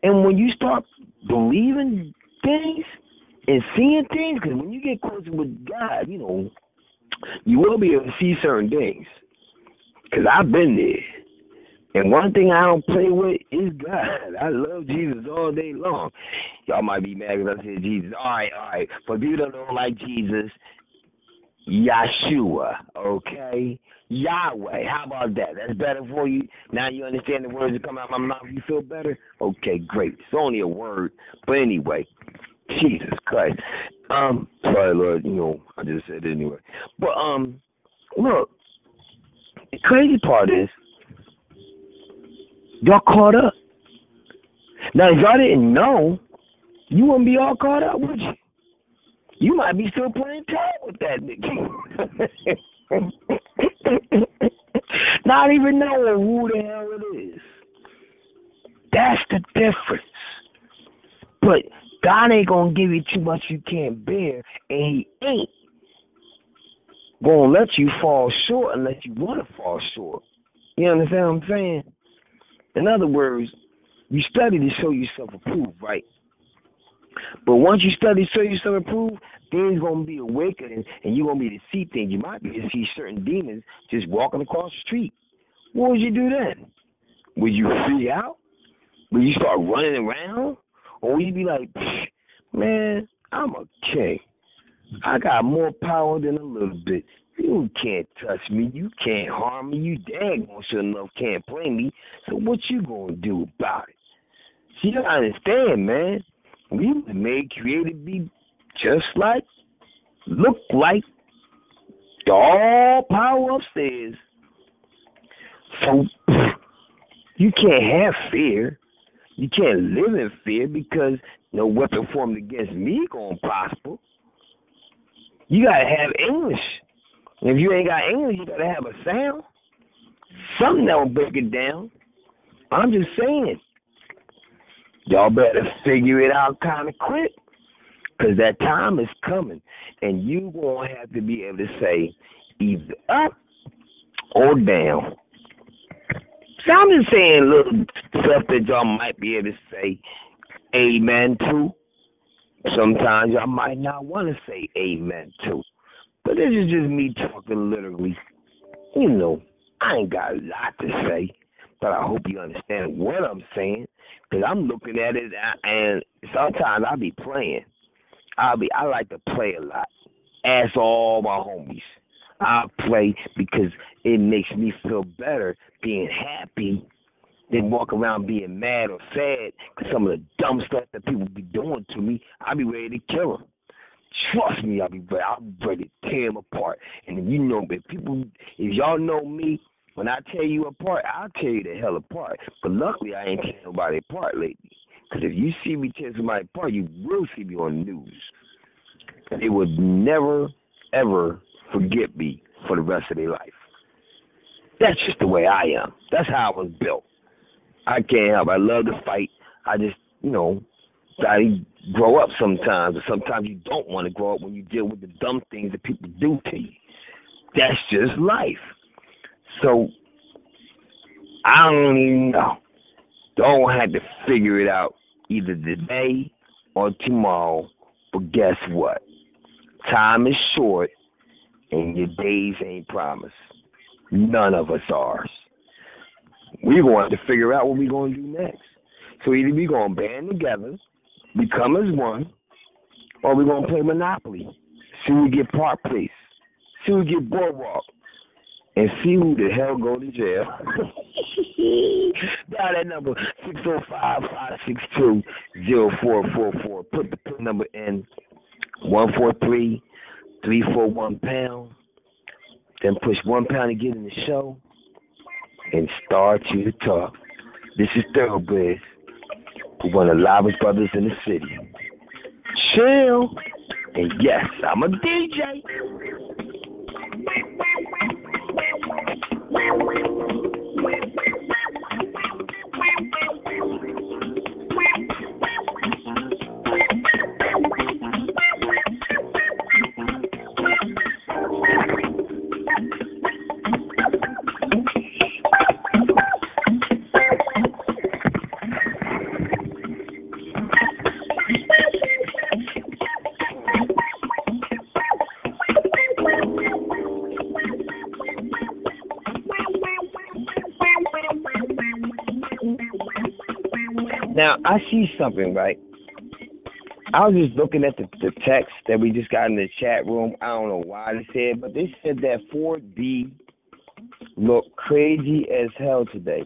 And when you start believing things and seeing things, because when you get closer with God, you know, you will be able to see certain things. Because I've been there. And one thing I don't play with is God. I love Jesus all day long. Y'all might be mad because I said Jesus. All right, all right. For people that don't like Jesus, Yeshua, okay? Yahweh. How about that? That's better for you. Now you understand the words that come out of my mouth. You feel better? Okay, great. It's only a word, but anyway, Jesus Christ. Um, sorry, Lord. You know, I just said it anyway. But um, look, the crazy part is y'all caught up. Now, if y'all didn't know, you wouldn't be all caught up, would you? You might be still playing tag with that nigga. Not even knowing who the hell it is. That's the difference. But God ain't gonna give you too much you can't bear, and He ain't gonna let you fall short unless you wanna fall short. You understand what I'm saying? In other words, you study to show yourself approved, right? But once you study to show yourself approved, things gonna be awakening and you're gonna be to see things. You might be to see certain demons just walking across the street. What would you do then? Would you freak out? Would you start running around? Or would you be like, man, I'm king. I got more power than a little bit. You can't touch me. You can't harm me. You daggone sure enough can't play me. So what you gonna do about it? See, you understand, man. We were made, created, be just like, look like the all power upstairs. So you can't have fear. You can't live in fear because no weapon formed against me gonna prosper. You gotta have English. If you ain't got English, you gotta have a sound. Something that will break it down. I'm just saying. Y'all better figure it out kind of quick. Because that time is coming. And you going to have to be able to say either up or down. So I'm just saying little stuff that y'all might be able to say amen to. Sometimes y'all might not want to say amen to. But this is just me talking literally. You know, I ain't got a lot to say, but I hope you understand what I'm saying. Because I'm looking at it, and sometimes I'll be playing. I'll be, I like to play a lot. Ask all my homies. I play because it makes me feel better being happy than walk around being mad or sad because some of the dumb stuff that people be doing to me, I be ready to kill them. trust me, I'll be ready. I'll be ready to tear them apart. And if you know, if people, if y'all know me, when I tear you apart, I'll tear you the hell apart. But luckily, I ain't tearing nobody apart lately. Because if you see me tear somebody apart, you will see me on the news. And they would never, ever forget me for the rest of their life. That's just the way I am. That's how I was built. I can't help. I love to fight. I just, you know, I grow up sometimes, or sometimes you don't want to grow up when you deal with the dumb things that people do to you. That's just life. So I don't even know. Don't have to figure it out either today or tomorrow. But guess what? Time is short and your days ain't promised. None of us are. We're going to figure out what we're going to do next. So either we're going to band together, become as one, or we're going to play Monopoly. See who get Park Place. See who get Boardwalk. And see who the hell go to jail. Dial that number, 605-562-0444. Put the PIN number in, 143-341 pound. Then push one pound to get in the show and start you to talk. This is Thoroughbreds, one of the loudest brothers in the city. Chill. And yes, I'm a DJ. Now I see something, right? I was just looking at the, the text that we just got in the chat room. I don't know why they said, but they said that Ford B looked crazy as hell today.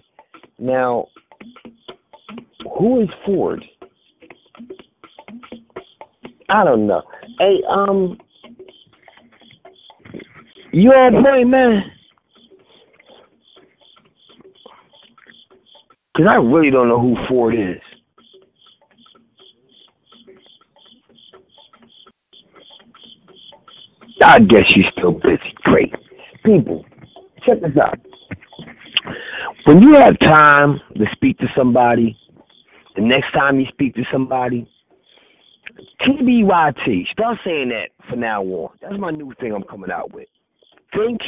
Now, who is Ford? I don't know. Hey, um, you on point, man? Because I really don't know who Ford is. I guess you're still busy. Great. People, check this out. When you have time to speak to somebody, the next time you speak to somebody, TBYT, start saying that from now on. That's my new thing I'm coming out with. Think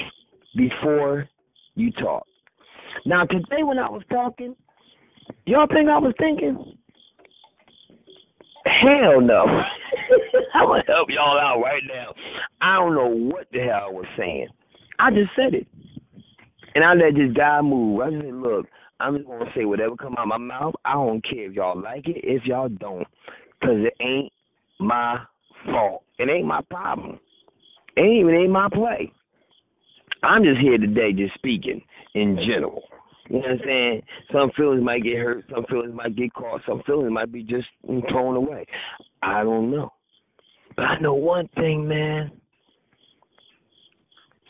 before you talk. Now, today when I was talking, y'all think I was thinking? Hell no. I'm gonna help y'all out right now. I don't know what the hell I was saying. I just said it, and I let this guy move. I just said, look, I'm just gonna say whatever come out of my mouth. I don't care if y'all like it, if y'all don't, cause it ain't my fault. It ain't my problem. It ain't even ain't my play. I'm just here today, just speaking in general. You know what I'm saying? Some feelings might get hurt, some feelings might get caught, some feelings might be just thrown away. I don't know. But I know one thing, man.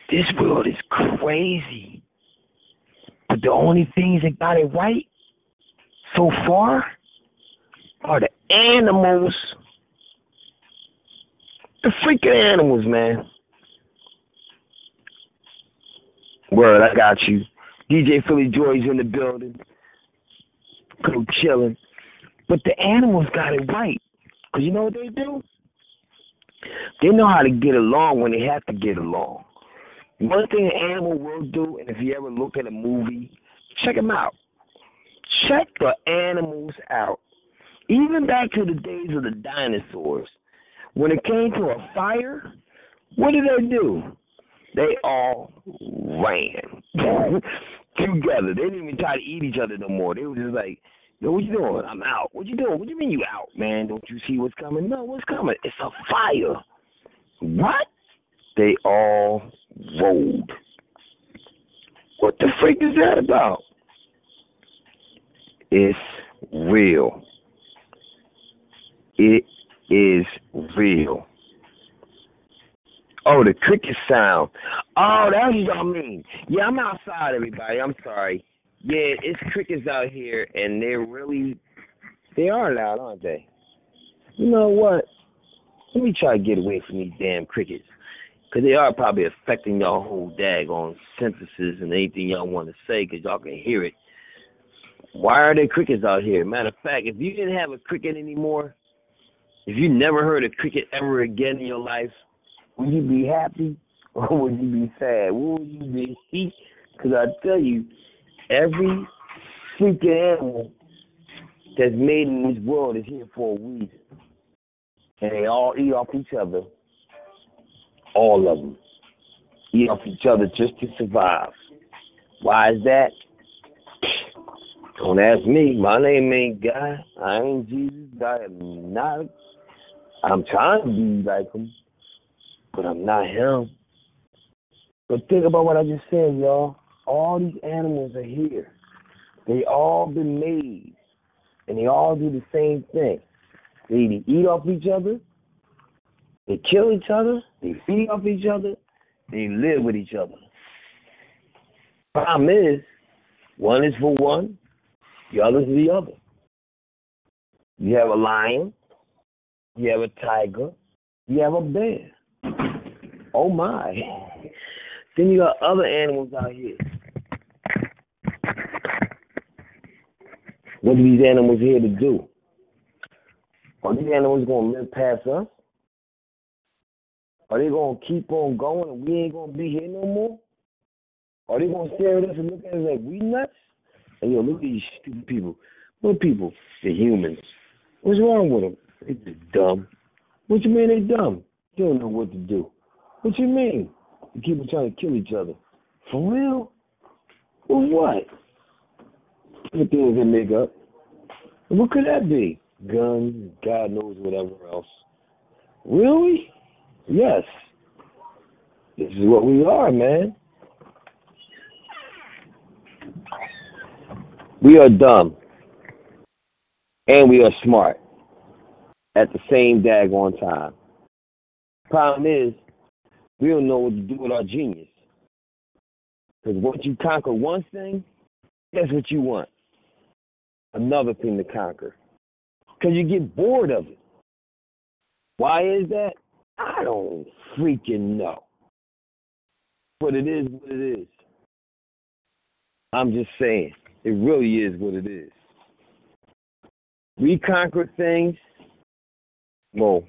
This world is crazy. But the only things that got it right so far are the animals. The freaking animals, man. Word, I got you. DJ Philly Joy's in the building. Go chilling. But the animals got it right. Because you know what they do? They know how to get along when they have to get along. One thing an animal will do, and if you ever look at a movie, check them out. Check the animals out. Even back to the days of the dinosaurs, when it came to a fire, what did they do? They all ran together. They didn't even try to eat each other no more. They were just like, Yo, what you doing? I'm out. What you doing? What you mean you out, man? Don't you see what's coming? No, what's coming? It's a fire. What? They all rolled. What the freak is that about? It's real. It is real. Oh, the cricket sound. Oh, that's what y'all mean. Yeah, I'm outside, everybody. I'm sorry. Yeah, it's crickets out here, and they're really, they are loud, aren't they? You know what? Let me try to get away from these damn crickets. Because they are probably affecting y'all whole daggone synthesis and anything y'all want to say because y'all can hear it. Why are there crickets out here? Matter of fact, if you didn't have a cricket anymore, if you never heard a cricket ever again in your life, would you be happy or would you be sad? Would you be? Because I tell you, every freaking animal that's made in this world is here for a reason. And they all eat off each other. All of them. Eat off each other just to survive. Why is that? Don't ask me. My name ain't God. I ain't Jesus. I am not. I'm trying to be like him, but I'm not him. But think about what I just said, y'all. All these animals are here. They all been made, and they all do the same thing. They either eat off each other, they kill each other, they feed off each other, they live with each other. Problem is, one is for one, the other is the other. You have a lion, you have a tiger, you have a bear. Oh my. Then you got other animals out here. What are these animals here to do? Are these animals gonna live past us? Are they gonna keep on going and we ain't gonna be here no more? Are they gonna stare at us and look at us like we nuts? And yo, look at these stupid people. What people? They're humans. What's wrong with them? They just dumb. What you mean they dumb? Don't know what to do. What you mean? On trying to kill each other. For real? For what? The things they make up. What could that be? Guns, God knows whatever else. Really? Yes. This is what we are, man. We are dumb. And we are smart at the same daggone time. Problem is, we don't know what to do with our genius. Because once you conquer one thing, that's what you want? Another thing to conquer. Because you get bored of it. Why is that? I don't freaking know. But it is what it is. I'm just saying, it really is what it is. We conquer things. Well,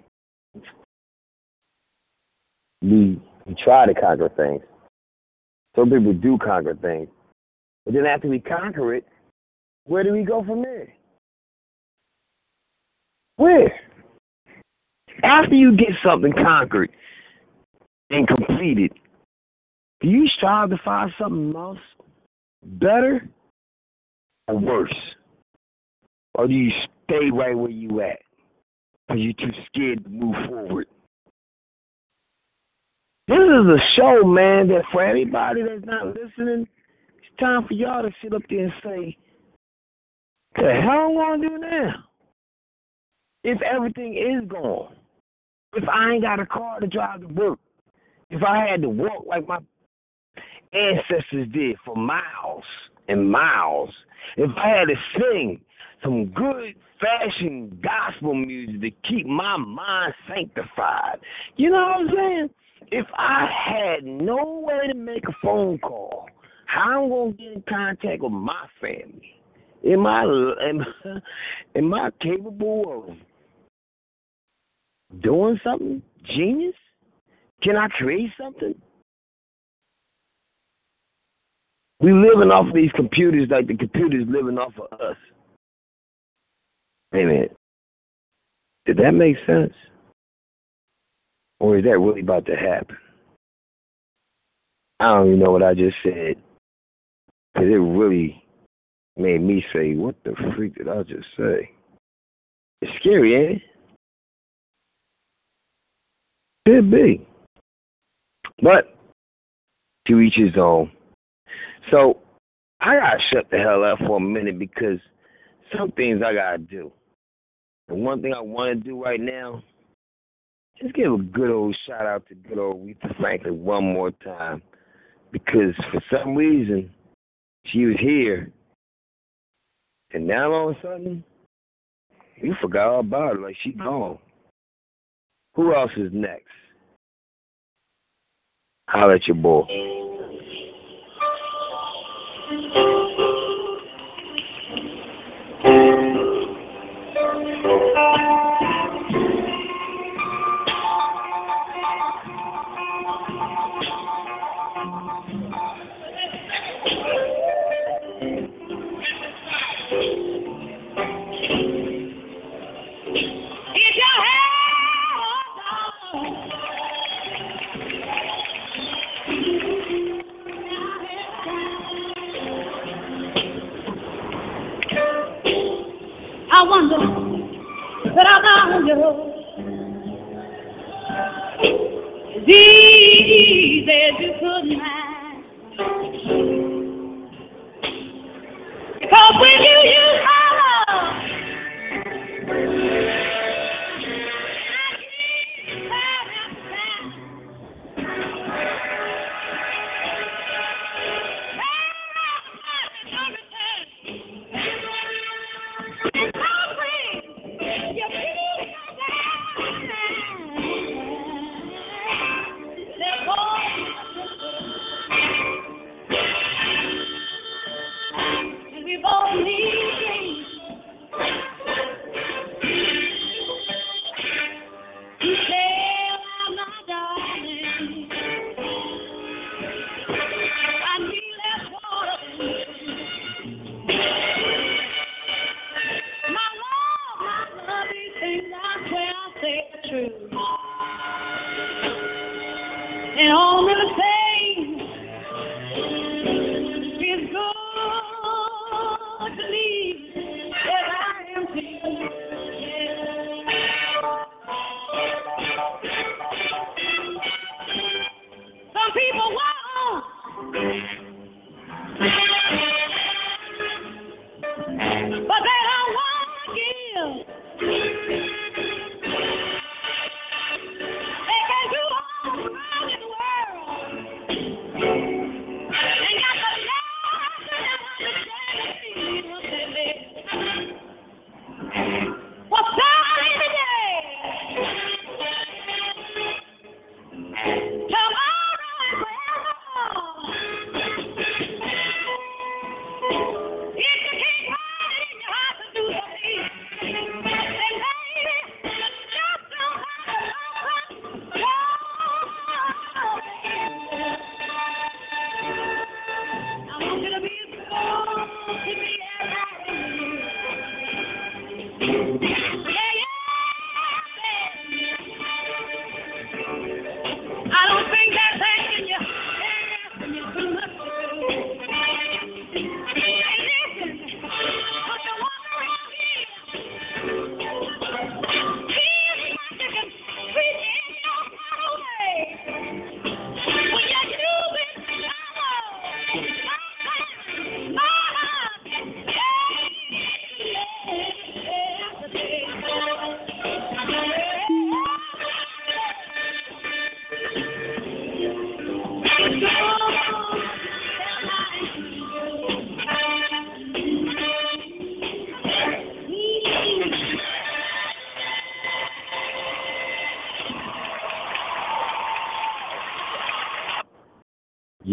we we try to conquer things. Some people do conquer things. But then after we conquer it, where do we go from there? Where? After you get something conquered and completed, do you strive to find something else better or worse? Or do you stay right where you at because you're too scared to move forward? This is a show, man, that for everybody that's not listening, it's time for y'all to sit up there and say, the hell am I gonna do now? If everything is gone, if I ain't got a car to drive to work, if I had to walk like my ancestors did for miles and miles, if I had to sing some good fashioned gospel music to keep my mind sanctified, you know what I'm saying? If I had no way to make a phone call, how am I gonna get in contact with my family? Am I am, am I capable of doing something genius? Can I create something? We living off of these computers like the computers living off of us. Wait a minute. Did that make sense? Or is that really about to happen? I don't even know what I just said. Because it really made me say, what the freak did I just say? It's scary, ain't it? Could be. But to each his own. So I gotta shut the hell up for a minute because some things I gotta do. The one thing I wanna do right now just give a good old shout out to good old Aretha Franklin one more time. Because for some reason she was here and now all of a sudden you forgot all about her like she mm-hmm. gone. Who else is next? Holler at your boy. That I found you. Couldn't mind. People. Want,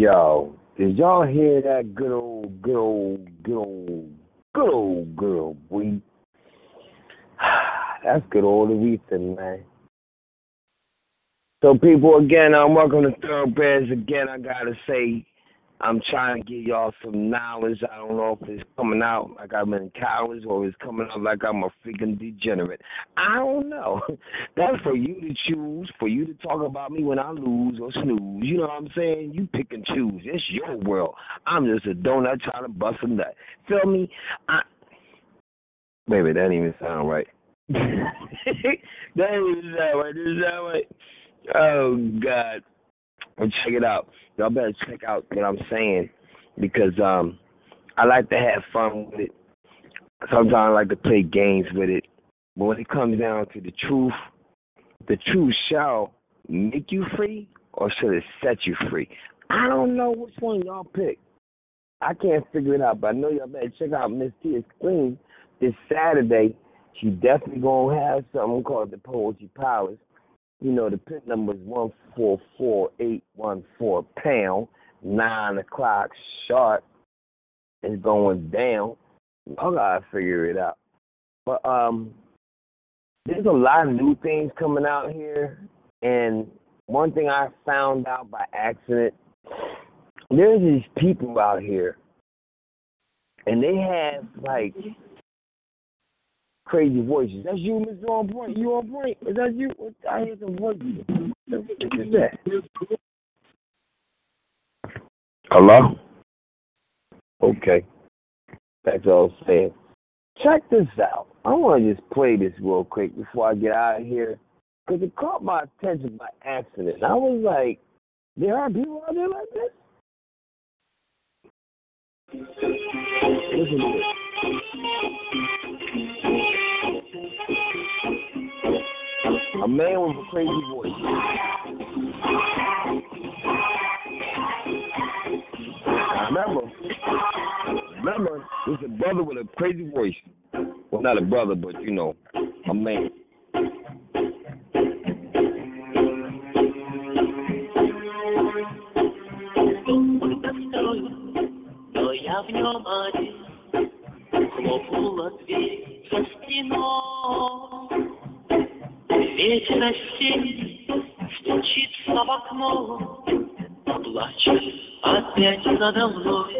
Yo, did y'all hear that good old, good old, good old, good old girl, boy? That's good old Aretha, man. So, people, again, I'm um, welcome to Thoroughbreds. Again, I gotta say, I'm trying to give y'all some knowledge. Don't know if it's coming out like I'm in college or it's coming out like I'm a freaking degenerate. I don't know. That's for you to choose, for you to talk about me when I lose or snooze. You know what I'm saying? You pick and choose. It's your world. I'm just a donut trying to bust a nut. Feel me? I Baby, that didn't even sound right. that didn't even sound right. Did it sound right? Oh God. Well, check it out. Y'all better check out what I'm saying because um I like to have fun with it. Sometimes I like to play games with it. But when it comes down to the truth, the truth shall make you free or should it set you free? I don't know which one y'all pick. I can't figure it out, but I know y'all better check out Miss Tia Scream this Saturday. She definitely gonna have something called the Poetry Palace. You know, the pin number is one four four eight one four pound, nine o'clock sharp. It's going down. Y'all gotta figure it out. But um there's a lot of new things coming out here and one thing I found out by accident, there's these people out here and they have like crazy voices. That's you, Mr. On Point. You on point? Is that you? I hear some voices. What is that? Hello? Okay. That's all I'm saying. Check this out. I want to just play this real quick before I get out of here. Because it caught my attention by accident. I was like, there are people out there like this? Listen to this. A man with a crazy voice. Now remember, remember, it's a brother with a crazy voice. Well, not a brother, but you know, a man. Но я в нем один, хлопнула дверь за спиной. kadar olur.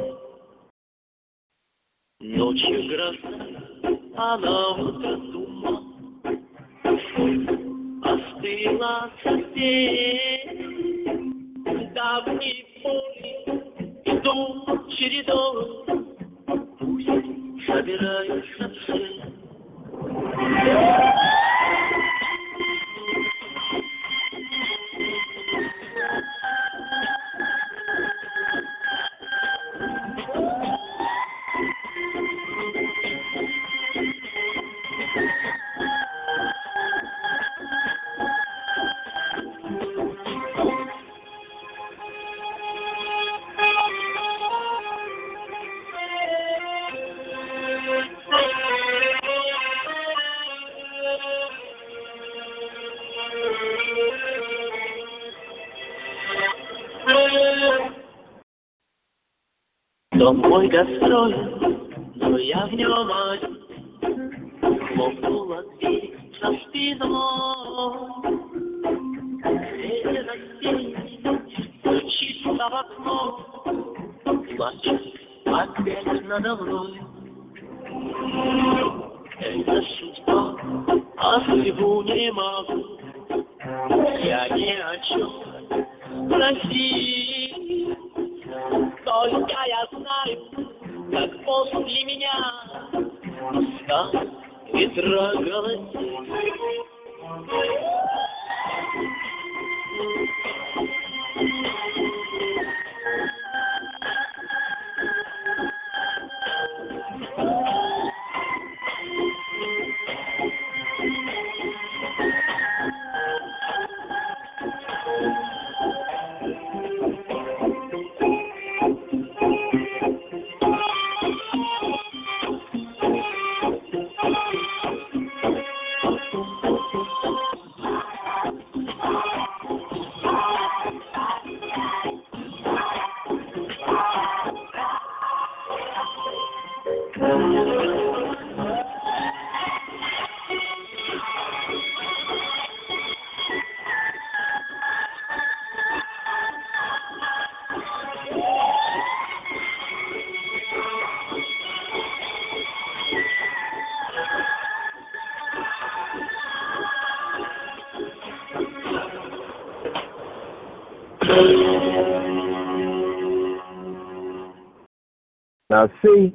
Now, see,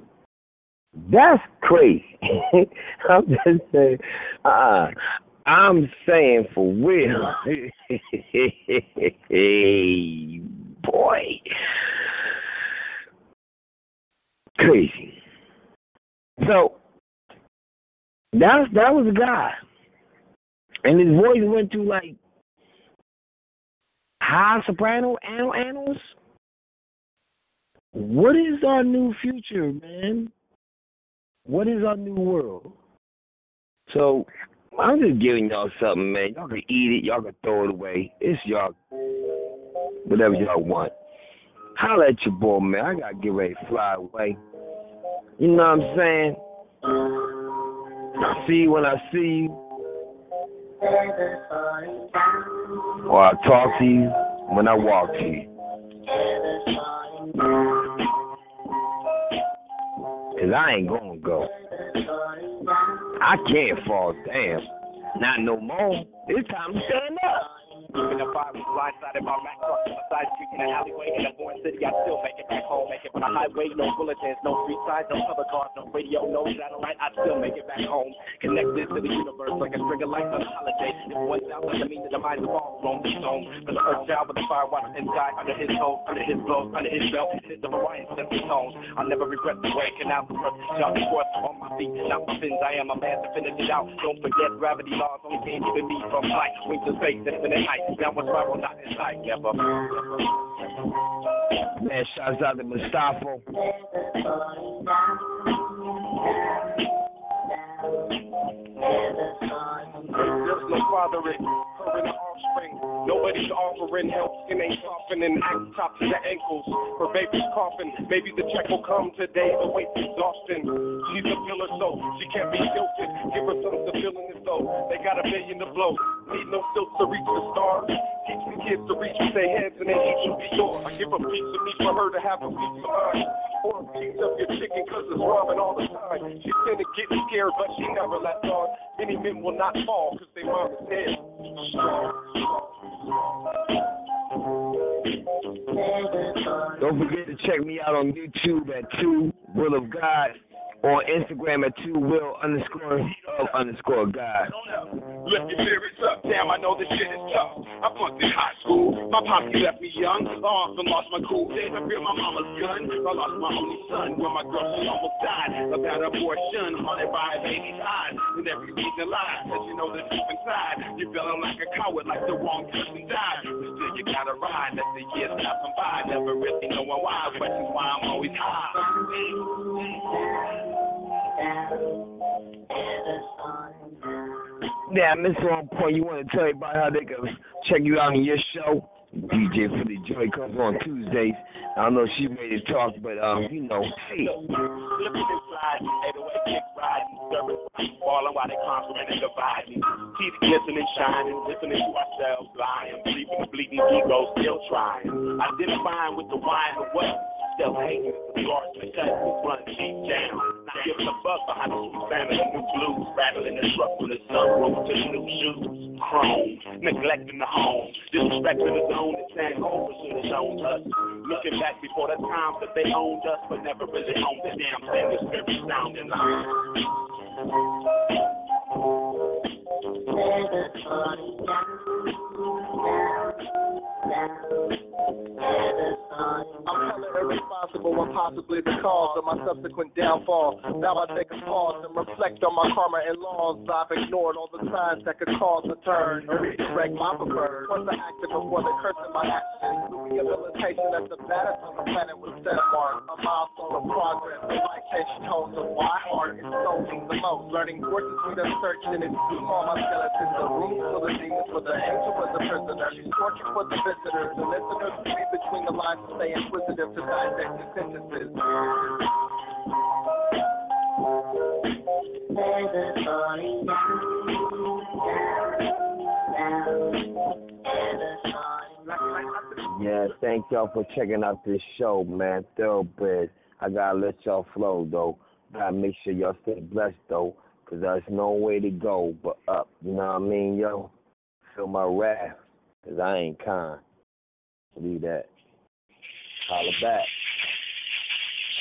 that's crazy. I'm just saying, uh, I'm saying for real. hey, boy, crazy. So that that was a guy. and his voice went to like high soprano anal animals. What is our new future, man? What is our new world? So I'm just giving y'all something, man. Y'all can eat it, y'all can throw it away. It's y'all whatever y'all want. Holla at your boy, man. I gotta get ready to fly away. You know what I'm saying? I see you when I see you. Or I talk to you when I walk to you. Cause I ain't gonna go. I can't fall down. Not no more. It's time to. In the fire was blindsided by Mac trucks on the side street in an alleyway in a foreign city. I still make it back home, make it on a highway, no bulletins, no street signs, no cover cars, no radio, no satellite. I still make it back home, connected to the universe like a string of lights on a holiday. If one's out doesn't mean the mind is all wrong. This home for the earth child with the fire watch sky under his hose, under his blows, under his belt. His the Hawaiian simple tones. I'll never regret the waking out the first jump forth on my feet. Not my sins, I am a man to finish it out. Don't forget gravity laws only can't even be from flight. Wings to space, infinite height. Downward spiral, not in sight, never. Man, shouts out to Mustafa. There's no fathering, Nobody's offering help, skin ain't softening, act top to the ankles. Her baby's coughing, maybe the check will come today. The weight's exhausting. She's a pillar, so she can't be tilted. Give her in this though. They got a million to blow. Need no to reach the stars. Kids to reach with their and will be yours. I give a piece of for her to have a piece of mine. Or a piece of your chicken cause it's ramen all the time. To get scared, but she never lets on. Many men will not fall cause they dead. Don't forget to check me out on YouTube at Two Will of God. On Instagram at Two Will underscore of underscore God. Lift your lyrics up, damn, I know this shit is tough. I funked in high school, my pops left me young. I often lost my cool days, I fear my mama's gun. I lost my only son when my girl, she almost died. About abortion, haunted by a baby's eyes. And every reason lies, cause you know the truth inside. You're feeling like a coward, like the wrong person died. But still you gotta ride, let the years pass by. Never really knowing why, questions why I'm always high. Yeah, Miss On Point, you want to tell everybody how they can check you out on your show? DJ Philly Joy comes on Tuesdays. I don't know if she ready to talk, but um, you know, hey. Flipping and sliding, 808 kick riding, service falling while they conquering and dividing. Teeth glistening, shining, listening to ourselves lying, sleeping, bleeding, ego still trying. Identifying with the wine of what? Still hating the scars to cut, run deep down. Not giving a fuck behind the family, new blues, rattling the truck with the sunroof to the new shoes. Chrome, neglecting the home, disrespecting the zone that sang over oh, should have shown us. Looking back before the times that they owned us, but never really owned the damn thing. The spirit sounding hella irresponsible and possibly the cause of my subsequent downfall. Now I take a pause and reflect on my karma and laws. I've ignored all the signs that could cause a turn or redirect my preferred. Once I acted before the curse of my actions, rehabilitation at the baddest on the planet was set mark. A milestone of progress, the light change tones of my heart is soaking the most. Learning forces we done searched and it's deep my skeletons. The room full of demons for the angel was a prisoner. She's for the visitors. The listeners read between the lines and stay inquisitive to dissect the sentences. Yeah, thank y'all for checking out this show, man. Thoroughbred. I gotta let y'all flow though. Gotta make sure y'all stay blessed though, 'cause there's no way to go but up. You know what I mean, yo? Feel my wrath, 'cause I ain't kind. Leave that. Holla back.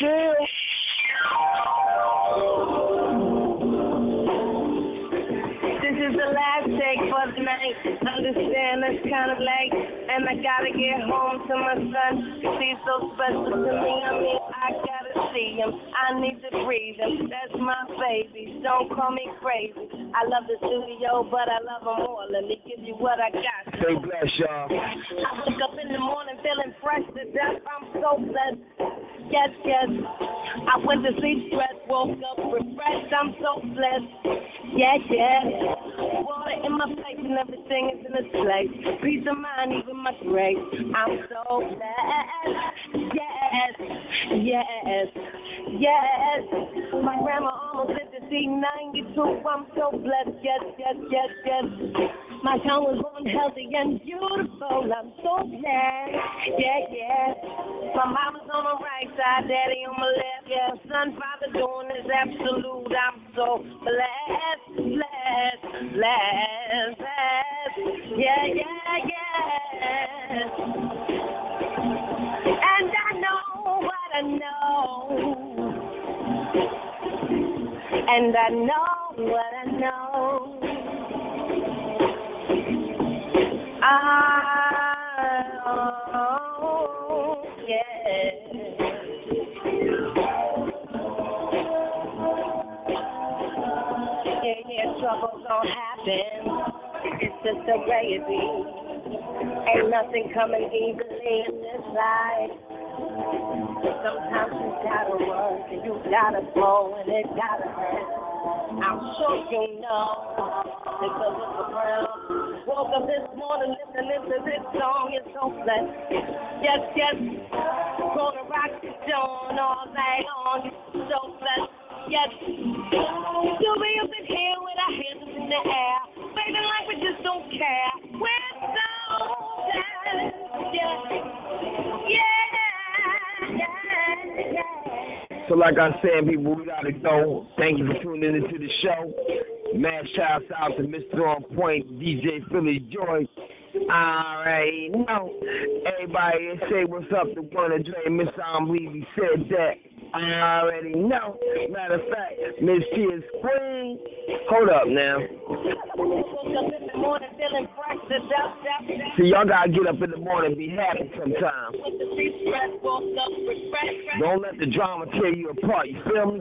Chill. This is the last take for the night. Understand that's kind of late, and I gotta get home to my son. he's so special to me. I mean, I gotta see him. I need to breathe him. That's my baby. Don't call me crazy. I love the studio, but I love him more. Let me give you what I got. Stay blessed, y'all. I wake up in the morning feeling fresh to death. I'm so blessed. Yes, yes. I went to sleep stressed, woke up refreshed. I'm so blessed. Yeah, yeah. Water in my face and everything is in its place. Peace of mind, even my grave. I'm so blessed. Yes, yes, yes. Yes. My grandma almost lived to see 92. I'm so blessed. Yes, yes, yes, yes. My son was born healthy and beautiful. I'm so glad. Yeah, yeah. My mama's on my right side, daddy on my left. Yeah, son, father doing is absolute. I'm so blessed, blessed, blessed, blessed. Yeah, yeah, yeah. And I know what I know. Oh, yeah. Yeah, yeah, trouble gon' happen. It's just the way it be. Ain't nothing coming easily in this life. Sometimes you gotta work and you gotta blow and it gotta hurt. I'm sure you know because the brown. Woke up this morning listening to this song, it's so blessed. Yes, yes, gonna rock the dawn all night long, it's so blessed. Yes, you'll be up in here with our hands in the air, waving like we just don't care. We're so blessed. Yeah, yeah. So like I said, people, we gotta go. Thank you for tuning into the show. Mad shout out to Mr. On Point, DJ Philly Joy. Alright, know. Everybody say what's up to one of Dre. Miss I believe he said that. I already know. Matter of fact, Miss is queen. Hold up now. See, y'all gotta get up in the morning and be happy sometimes. Don't let the drama tear you apart, you feel me?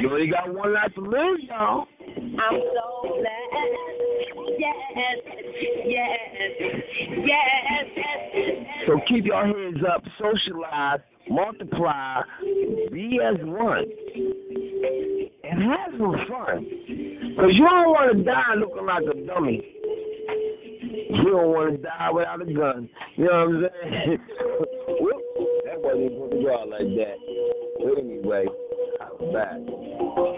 You only got one life to live, y'all. I'm so blessed. Yes, yes, yes, yes. So keep your heads up, socialize, multiply, be as one, and have some fun. Because you don't want to die looking like a dummy. You don't want to die without a gun. You know what I'm saying? Whoop, that wasn't supposed to go out like that. But anyway, I'm back.